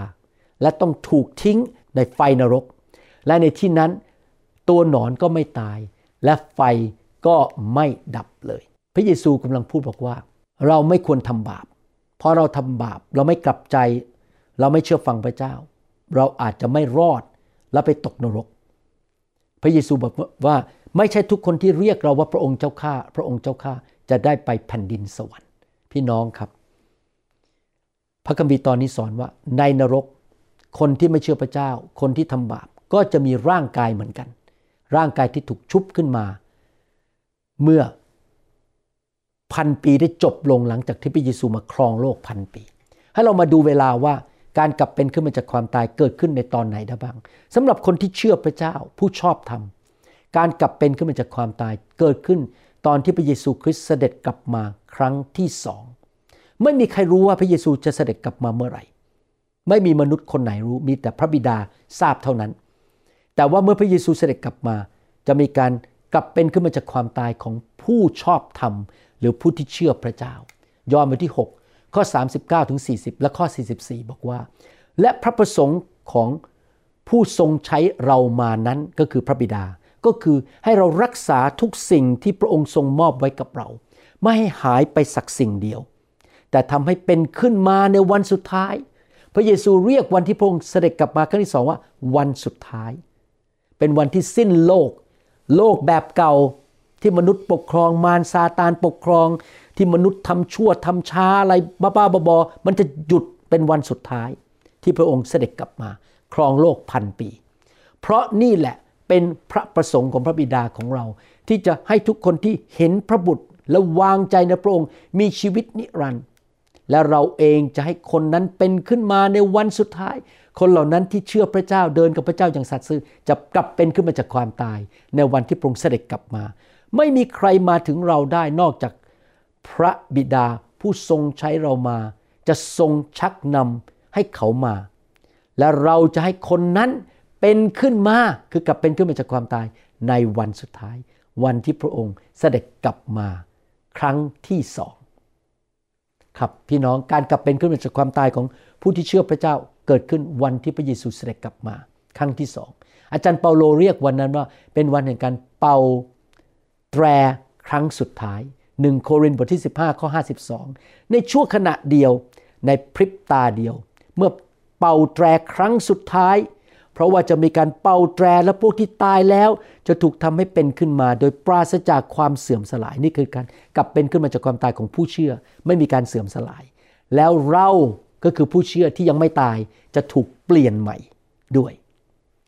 และต้องถูกทิ้งในไฟนรก และในที่นั้นตัวหนอนก็ไม่ตาย และไฟก็ไม่ดับเลย พระเยซูกำลังพูดบอกว่า เราไม่ควรทำบาป เพราะเราทำบาปเราไม่กลับใจ เราไม่เชื่อฟังพระเจ้า เราอาจจะไม่รอดแล้วไปตกนรก พระเยซูบอกว่าไม่ใช่ทุกคนที่เรียกเราว่าพระองค์เจ้าข้าพระองค์เจ้าข้าจะได้ไปแผ่นดินสวรรค์ พี่น้องครับ พระคัมภีร์ตอนนี้สอนว่าในนรก คนที่ไม่เชื่อพระเจ้า คนที่ทำบาปก็จะมีร่างกายเหมือนกัน ร่างกายที่ถูกชุบขึ้นมา เมื่อพันปีได้จบลงหลังจากที่พระเยซูมาครองโลกพันปี ให้เรามาดูเวลาว่าการกลับเป็นขึ้นมาจากความตายเกิดขึ้นในตอนไหนได้บ้างสำหรับคนที่เชื่อพระเจ้าผู้ชอบธรรม การกลับเป็นขึ้นมาจากความตายเกิดขึ้นตอนที่พระเยซูคริสต์เสด็จกลับมาครั้งที่สอง ไม่มีใครรู้ว่าพระเยซูจะเสด็จกลับมาเมื่อไหร่ ไม่มีมนุษย์คนไหนรู้ มีแต่พระบิดาทราบเท่านั้น แต่ว่าเมื่อพระเยซูเสด็จกลับมา จะมีการกลับเป็นขึ้นมาจากความตายของผู้ชอบธรรม หรือผู้ที่เชื่อพระเจ้า ยอห์นบทที่ 6 ข้อ 39ถึง40 และข้อ 44 บอกว่า และพระประสงค์ของผู้ทรงใช้เรามานั้นก็คือพระบิดา ก็คือให้เรารักษาทุกสิ่งที่พระองค์ทรงมอบไว้กับเรา ไม่ให้หายไปสักสิ่งเดียว แต่ทำให้เป็นขึ้นมาในวันสุดท้าย พระเยซูเรียกวันที่พระองค์เสด็จกลับมาครั้งที่สองว่าวันสุดท้าย เป็นวันที่สิ้นโลก โลกแบบเก่าที่มนุษย์ปกครองมารซาตานปกครอง ที่มนุษย์ทำชั่วทำช้าอะไรบ้าๆบอๆมันจะหยุดเป็นวันสุดท้าย ที่พระองค์เสด็จกลับมา ครองโลกพันปี เพราะนี่แหละเป็นพระประสงค์ของพระบิดาของเรา ที่จะให้ทุกคนที่เห็นพระบุตรและวางใจในพระองค์มีชีวิตนิรันดร์ และเราเองจะให้คนนั้นเป็นขึ้นมาในวันสุดท้าย คนเหล่านั้นที่เชื่อพระเจ้าเดินกับพระเจ้าอย่างสัตย์ซื่อจะกลับเป็นขึ้นมาจากความตาย ในวันที่พระองค์เสด็จกลับมา ไม่มีใครมาถึงเราได้นอกจากพระบิดาผู้ทรงใช้เรามา จะทรงชักนำให้เขามา และเราจะให้คนนั้นเป็นขึ้นมาคือกลับเป็นขึ้นมาจากความตายในวันสุดท้าย วันที่พระองค์เสด็จกลับมา ครั้งที่สอง ครับพี่น้องการกลับเป็นขึ้นมาจากความตายของผู้ที่เชื่อพระเจ้าเกิดขึ้นวันที่พระเยซูเสด็จกลับมา ครั้งที่สองอาจารย์เปาโลเรียกวันนั้นว่า เป็นวันแห่งการเป่าแตรครั้งสุดท้าย1โครินธ์บทที่ 15ข้อ52 ในช่วงขณะเดียวในพริบตาเดียว เมื่อเป่าแตรครั้งสุดท้าย เพราะว่าจะมีการเป่าแตรและพวกที่ตายแล้ว จะถูกทำให้เป็นขึ้นมา โดยปราศจากความเสื่อมสลายนี่คือการกลับเป็นขึ้นมาจากความตายของผู้เชื่อ ไม่มีการเสื่อมสลาย แล้วเราก็คือผู้เชื่อที่ยังไม่ตายจะถูกเปลี่ยนใหม่ด้วย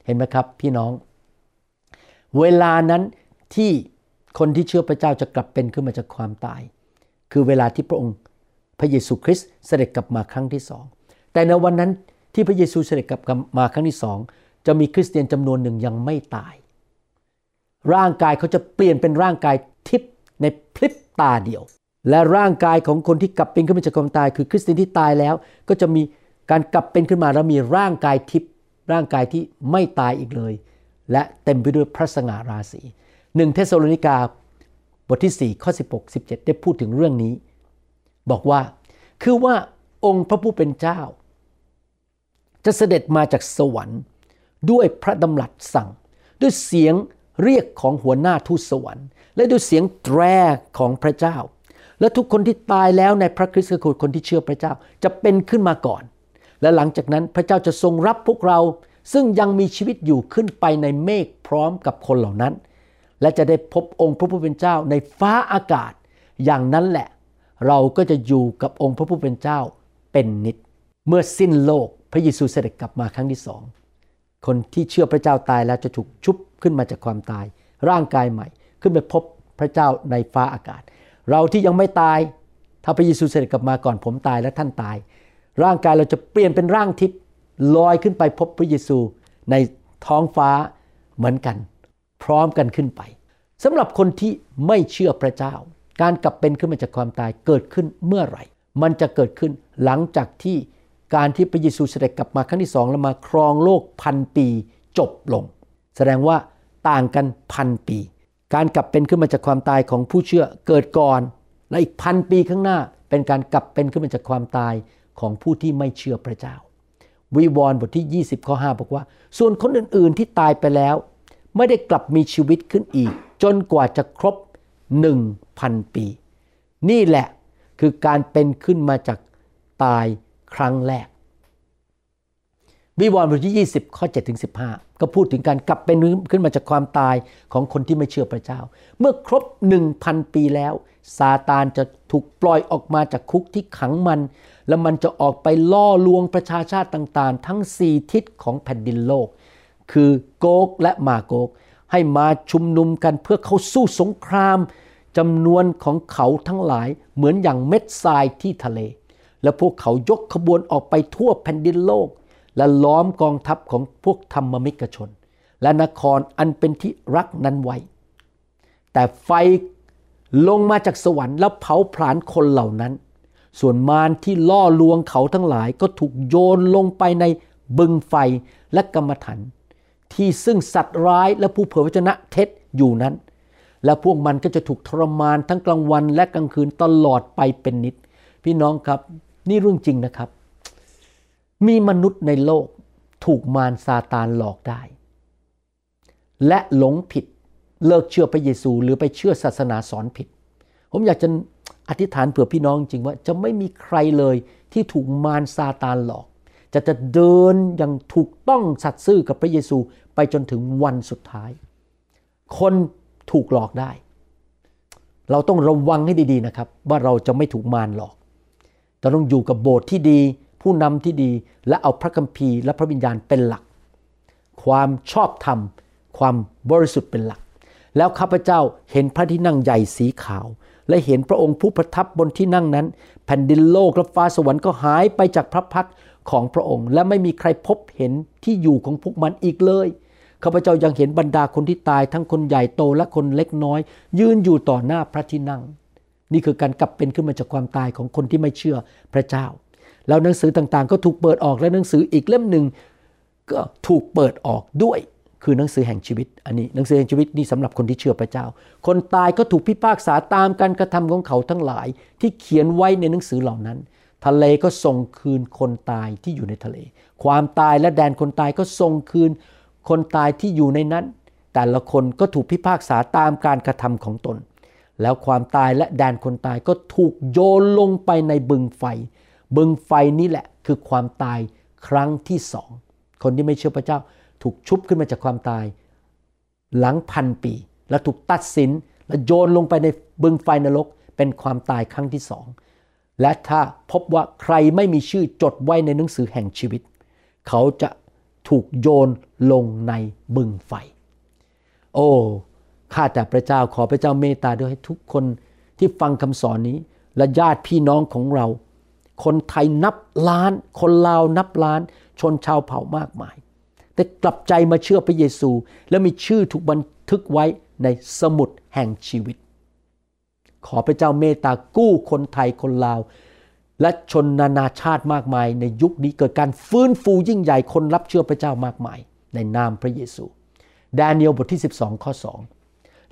เห็นไหมครับพี่น้อง เวลานั้นที่คนที่เชื่อพระเจ้าจะกลับเป็นขึ้นมาจากความตาย คือเวลาที่พระองค์พระเยซูคริสต์เสด็จกลับมาครั้งที่สองแต่ในวันนั้น ที่พระเยซูเสด็จกลับมาครั้งที่สองจะมีคริสเตียนจำนวนหนึ่งยังไม่ตาย ร่างกายเขาจะเปลี่ยนเป็นร่างกายทิพย์ในพลิบตาเดียว และร่างกายของคนที่กลับเป็นขึ้นมาจากความตาย คือคริสเตียนที่ตายแล้ว ก็จะมีการกลับเป็นขึ้นมาแล้วมีร่างกายทิพย์ร่างกายที่ไม่ตายอีกเลย และเต็มไปด้วยพระสง่าราศีหนึ่งเทสโลนิกาบทที่ 4 ข้อ 16 17 ได้พูดถึงเรื่องนี้ บอกว่าคือว่าองค์พระผู้เป็นเจ้า จะเสด็จมาจากสวรรค์ ด้วยพระดำรัสสั่ง ด้วยเสียงเรียกของหัวหน้าทูตสวรรค์ และด้วยเสียงแตรของพระเจ้า และทุกคนที่ตายแล้วในพระคริสต์คือคนที่เชื่อพระเจ้าจะเป็นขึ้นมาก่อน และหลังจากนั้นพระเจ้าจะทรงรับพวกเราซึ่งยังมีชีวิตอยู่ขึ้นไปในเมฆพร้อมกับคนเหล่านั้น และจะได้พบองค์พระผู้เป็นเจ้าในฟ้าอากาศ อย่างนั้นแหละ เราก็จะอยู่กับองค์พระผู้เป็นเจ้าเป็นนิด เมื่อสิ้นโลก พระเยซูเสด็จกลับมาครั้งที่สอง คนที่เชื่อพระเจ้าตายแล้วจะถูกชุบขึ้นมาจากความตาย ร่างกายใหม่ ขึ้นไปพบพระเจ้าในฟ้าอากาศ เราที่ยังไม่ตาย ถ้าพระเยซูเสด็จกลับมาก่อนผมตายและท่านตาย ร่างกายเราจะเปลี่ยนเป็นร่างทิพย์ลอยขึ้นไปพบพระเยซูในท้องฟ้าเหมือนกัน พร้อมกันขึ้นไปสำหรับคนที่ไม่เชื่อพระเจ้า การกลับเป็นขึ้นมาจากความตายเกิดขึ้นเมื่อไหร่ มันจะเกิดขึ้นหลังจากที่ การที่พระเยซูเสด็จกลับมาครั้งที่สองแล้วมาครองโลกพันปีจบลง แสดงว่าต่างกันพันปี การกลับเป็นขึ้นมาจากความตายของผู้เชื่อเกิดก่อน และอีกพันปีข้างหน้าเป็นการกลับเป็นขึ้นมาจากความตายของผู้ที่ไม่เชื่อพระเจ้า วิวรณ์บทที่ 20ข้อ5บอกว่า ส่วนคนอื่นๆที่ตายไปแล้ว ไม่ได้กลับมีชีวิตขึ้นอีก จนกว่าจะครบหนึ่งพันปี นี่แหละคือการเป็นขึ้นมาจากตาย ครั้งแรก วิวรณ์บทที่ 20 ข้อ7ถึง15 ก็พูดถึงการกลับเป็นขึ้นมาจากความตายของคนที่ไม่เชื่อพระเจ้า เมื่อครบ 1,000 ปีแล้ว ซาตานจะถูกปล่อยออกมาจากคุกที่ขังมัน แล้วมันจะออกไปล่อลวงประชาชาติต่างๆ ทั้ง 4 ทิศของแผ่นดินโลก คือโกกและมาโกก ให้มาชุมนุมกันเพื่อเขาสู้สงครามจำนวนของเขาทั้งหลายเหมือนอย่างเม็ดทรายที่ทะเล และพวกเขายกขบวนออกไปทั่วแผ่นดินโลก และล้อมกองทัพของพวกธรรมมิกชน และนครอันเป็นที่รักนั้นไว้ แต่ไฟลงมาจากสวรรค์แล้วเผาผลาญคนเหล่านั้น ส่วนมารที่ล่อลวงเขาทั้งหลายก็ถูกโยนลงไปในบึงไฟและกรรมฐานที่ซึ่งสัตว์ร้ายและผู้เผยพระชนะเท็จอยู่นั้น และพวกมันก็จะถูกทรมานทั้งกลางวันและกลางคืนตลอดไปเป็นนิด พี่น้องครับ นี่เรื่องจริงนะครับ มีมนุษย์ในโลกถูกมารซาตานหลอกได้ และหลงผิดเลิกเชื่อพระเยซูหรือไปเชื่อศาสนาสอนผิด ผมอยากจะอธิษฐานเผื่อพี่น้องจริงว่าจะไม่มีใครเลยที่ถูกมารซาตานหลอก จะจะเดินอย่างถูกต้องสัตย์ซื่อกับพระเยซูไปจนถึงวันสุดท้าย คนถูกหลอกได้ เราต้องระวังให้ดีๆนะครับ ว่าเราจะไม่ถูกมารหลอก เราต้องอยู่กับโบสถ์ที่ดี ผู้นำที่ดีและเอาพระคัมภีร์และพระวิญญาณเป็นหลัก ความชอบธรรม ความบริสุทธิ์เป็นหลัก แล้วข้าพเจ้าเห็นพระที่นั่งใหญ่สีขาว และเห็นพระองค์ผู้ประทับบนที่นั่งนั้น แผ่นดินโลกและฟ้าสวรรค์ก็หายไปจากพระพักของพระองค์ และไม่มีใครพบเห็นที่อยู่ของพวกมันอีกเลยข้าพเจ้ายังเห็นบรรดาคนที่ตายทั้งคนใหญ่โตและคนเล็กน้อย ยืนอยู่ต่อหน้าพระที่นั่ง นี่คือการกลับเป็นขึ้นมาจากความตายของคนที่ไม่เชื่อพระเจ้า แล้วหนังสือต่างๆ ก็ถูกเปิดออกและหนังสืออีกเล่มหนึ่งก็ถูกเปิดออกด้วยคือหนังสือแห่งชีวิต อันนี้หนังสือแห่งชีวิตนี่สำหรับคนที่เชื่อพระเจ้า คนตายก็ถูกพิพากษาตามการกระทำของเขาทั้งหลาย ที่เขียนไว้ในหนังสือเหล่านั้น ทะเลก็ส่งคืนคนตายที่อยู่ในทะเล ความตายและแดนคนตายก็ส่งคืน คนตายที่อยู่ในนั้น แต่ละคนก็ถูกพิพากษาตามการกระทำของตน แล้วความตายและแดนคนตายก็ถูกโยนลงไปในบึงไฟ บึงไฟนี้แหละคือความตายครั้งที่สอง คนที่ไม่เชื่อพระเจ้าถูกชุบขึ้นมาจากความตาย หลังพันปี แล้วถูกตัดสินและโยนลงไปในบึงไฟนรก เป็นความตายครั้งที่สอง และถ้าพบว่าใครไม่มีชื่อจดไว้ในหนังสือแห่งชีวิต เขาจะถูกโยนลงในบึงไฟ โอ้ ข้าแต่พระเจ้าขอพระเจ้าเมตตาด้วยให้ทุกคนที่ฟังคำสอนนี้ และญาติพี่น้องของเรา คนไทยนับล้าน คนลาวนับล้าน ชนชาวเผ่ามากมาย แต่กลับใจมาเชื่อพระเยซู และมีชื่อถูกบันทึกไว้ในสมุดแห่งชีวิต ขอพระเจ้าเมตตากู้คนไทยคนลาว และชนนานาชาติมากมาย ในยุคนี้เกิดการฟื้นฟูยิ่งใหญ่คนรับเชื่อพระเจ้ามากมาย ในนามพระเยซู ดาเนียลบทที่ 12 ข้อ 2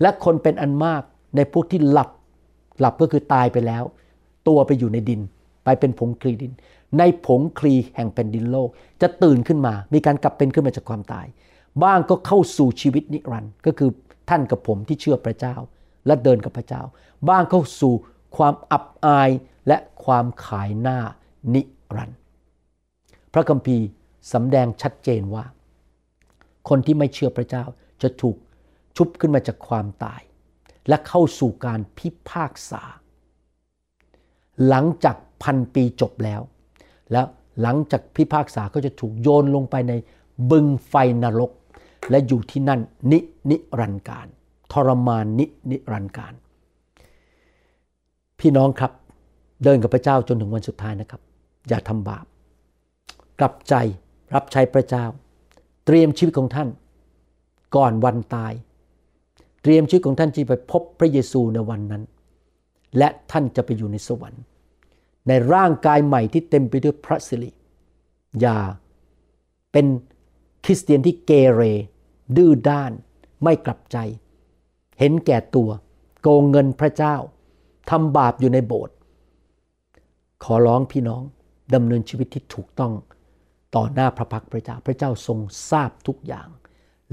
และคนเป็นอันมากในพวกที่หลับ หลับก็คือตายไปแล้ว ตัวไปอยู่ในดิน ไปเป็นผงคลีดิน ในผงคลีแห่งแผ่นดินโลก จะตื่นขึ้นมา มีการกลับเป็นขึ้นมาจากความตาย บ้างก็เข้าสู่ชีวิตนิรันดร์ก็คือท่านกับผมที่เชื่อพระเจ้า และเดินกับพระเจ้า บ้างเข้าสู่ความอับอายและความขายหน้านิรันดร์พระคัมภีร์สำแดงชัดเจนว่า คนที่ไม่เชื่อพระเจ้าจะถูก ชุบขึ้นมาจากความตาย และเข้าสู่การพิพากษา หลังจากพันปีจบแล้ว แล้วหลังจากพิพากษาก็จะถูกโยนลงไปในบึงไฟนรก และอยู่ที่นั่นนินิรันการ ทรมานนินิรันการ พี่น้องครับเดินกับพระเจ้าจนถึงวันสุดท้ายนะครับ อย่าทำบาป กลับใจรับใช้พระเจ้า เตรียมชีวิตของท่าน ก่อนวันตาย เตรียมชีวิตของท่านที่ไปพบพระเยซูในวันนั้น และท่านจะไปอยู่ในสวรรค์ ในร่างกายใหม่ที่เต็มไปด้วยพระสิริอย่าเป็นคริสเตียนที่เกเร ดื้อด้านไม่กลับใจ เห็นแก่ตัว โกงเงินพระเจ้าทำบาปอยู่ในโบสถ์ขอร้องพี่น้องดำเนินชีวิตที่ถูกต้องต่อหน้าพระพักพระเจ้าพระเจ้าทรงทราบทุกอย่าง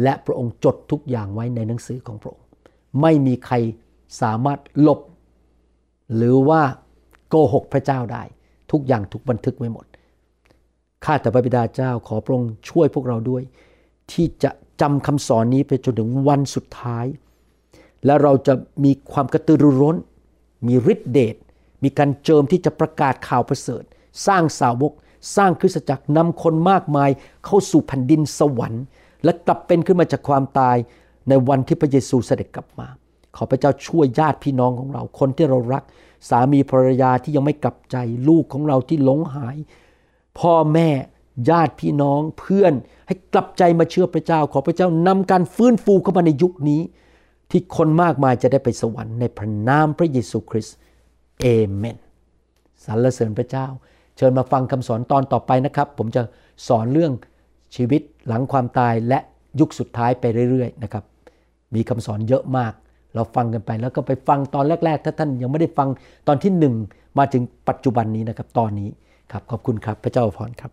และพระองค์จดทุกอย่างไว้ในหนังสือของพระองค์ ไม่มีใครสามารถลบ หรือว่าโกหกพระเจ้าได้ ทุกอย่างถูกบันทึกไว้หมด ข้าแต่พระบิดาเจ้าขอพระองค์ช่วยพวกเราด้วย ที่จะจำคำสอนนี้ไปจนถึงวันสุดท้าย และเราจะมีความกระตือรือร้น มีฤทธิเดชมีการเจิมที่จะประกาศข่าวประเสริฐ สร้างสาวก สร้างคริสตจักรนำคนมากมายเข้าสู่แผ่นดินสวรรค์ และกลับเป็นขึ้นมาจากความตายในวันที่พระเยซูเสด็จกลับมา ขอพระเจ้าช่วยญาติพี่น้องของเรา คนที่เรารัก สามีภรรยาที่ยังไม่กลับใจ ลูกของเราที่หลงหาย พ่อแม่ญาติพี่น้องเพื่อนให้กลับใจมาเชื่อพระเจ้า ขอพระเจ้านำการฟื้นฟูเข้ามาในยุคนี้ ที่คนมากมายจะได้ไปสวรรค์ในพระนามพระเยซูคริสต์เอเมนสรรเสริญพระเจ้า เชิญมาฟังคำสอนตอนต่อไปนะครับ ผมจะสอนเรื่อง ชีวิตหลังความตายและยุคสุดท้ายไปเรื่อยๆนะครับ มีคำสอนเยอะมาก เราฟังกันไปแล้วก็ไปฟังตอนแรก ๆ ถ้าท่านยังไม่ได้ฟังตอนที่หนึ่งมาถึงปัจจุบันนี้นะครับ ตอนนี้ครับขอบคุณครับพระเจ้าพรครับ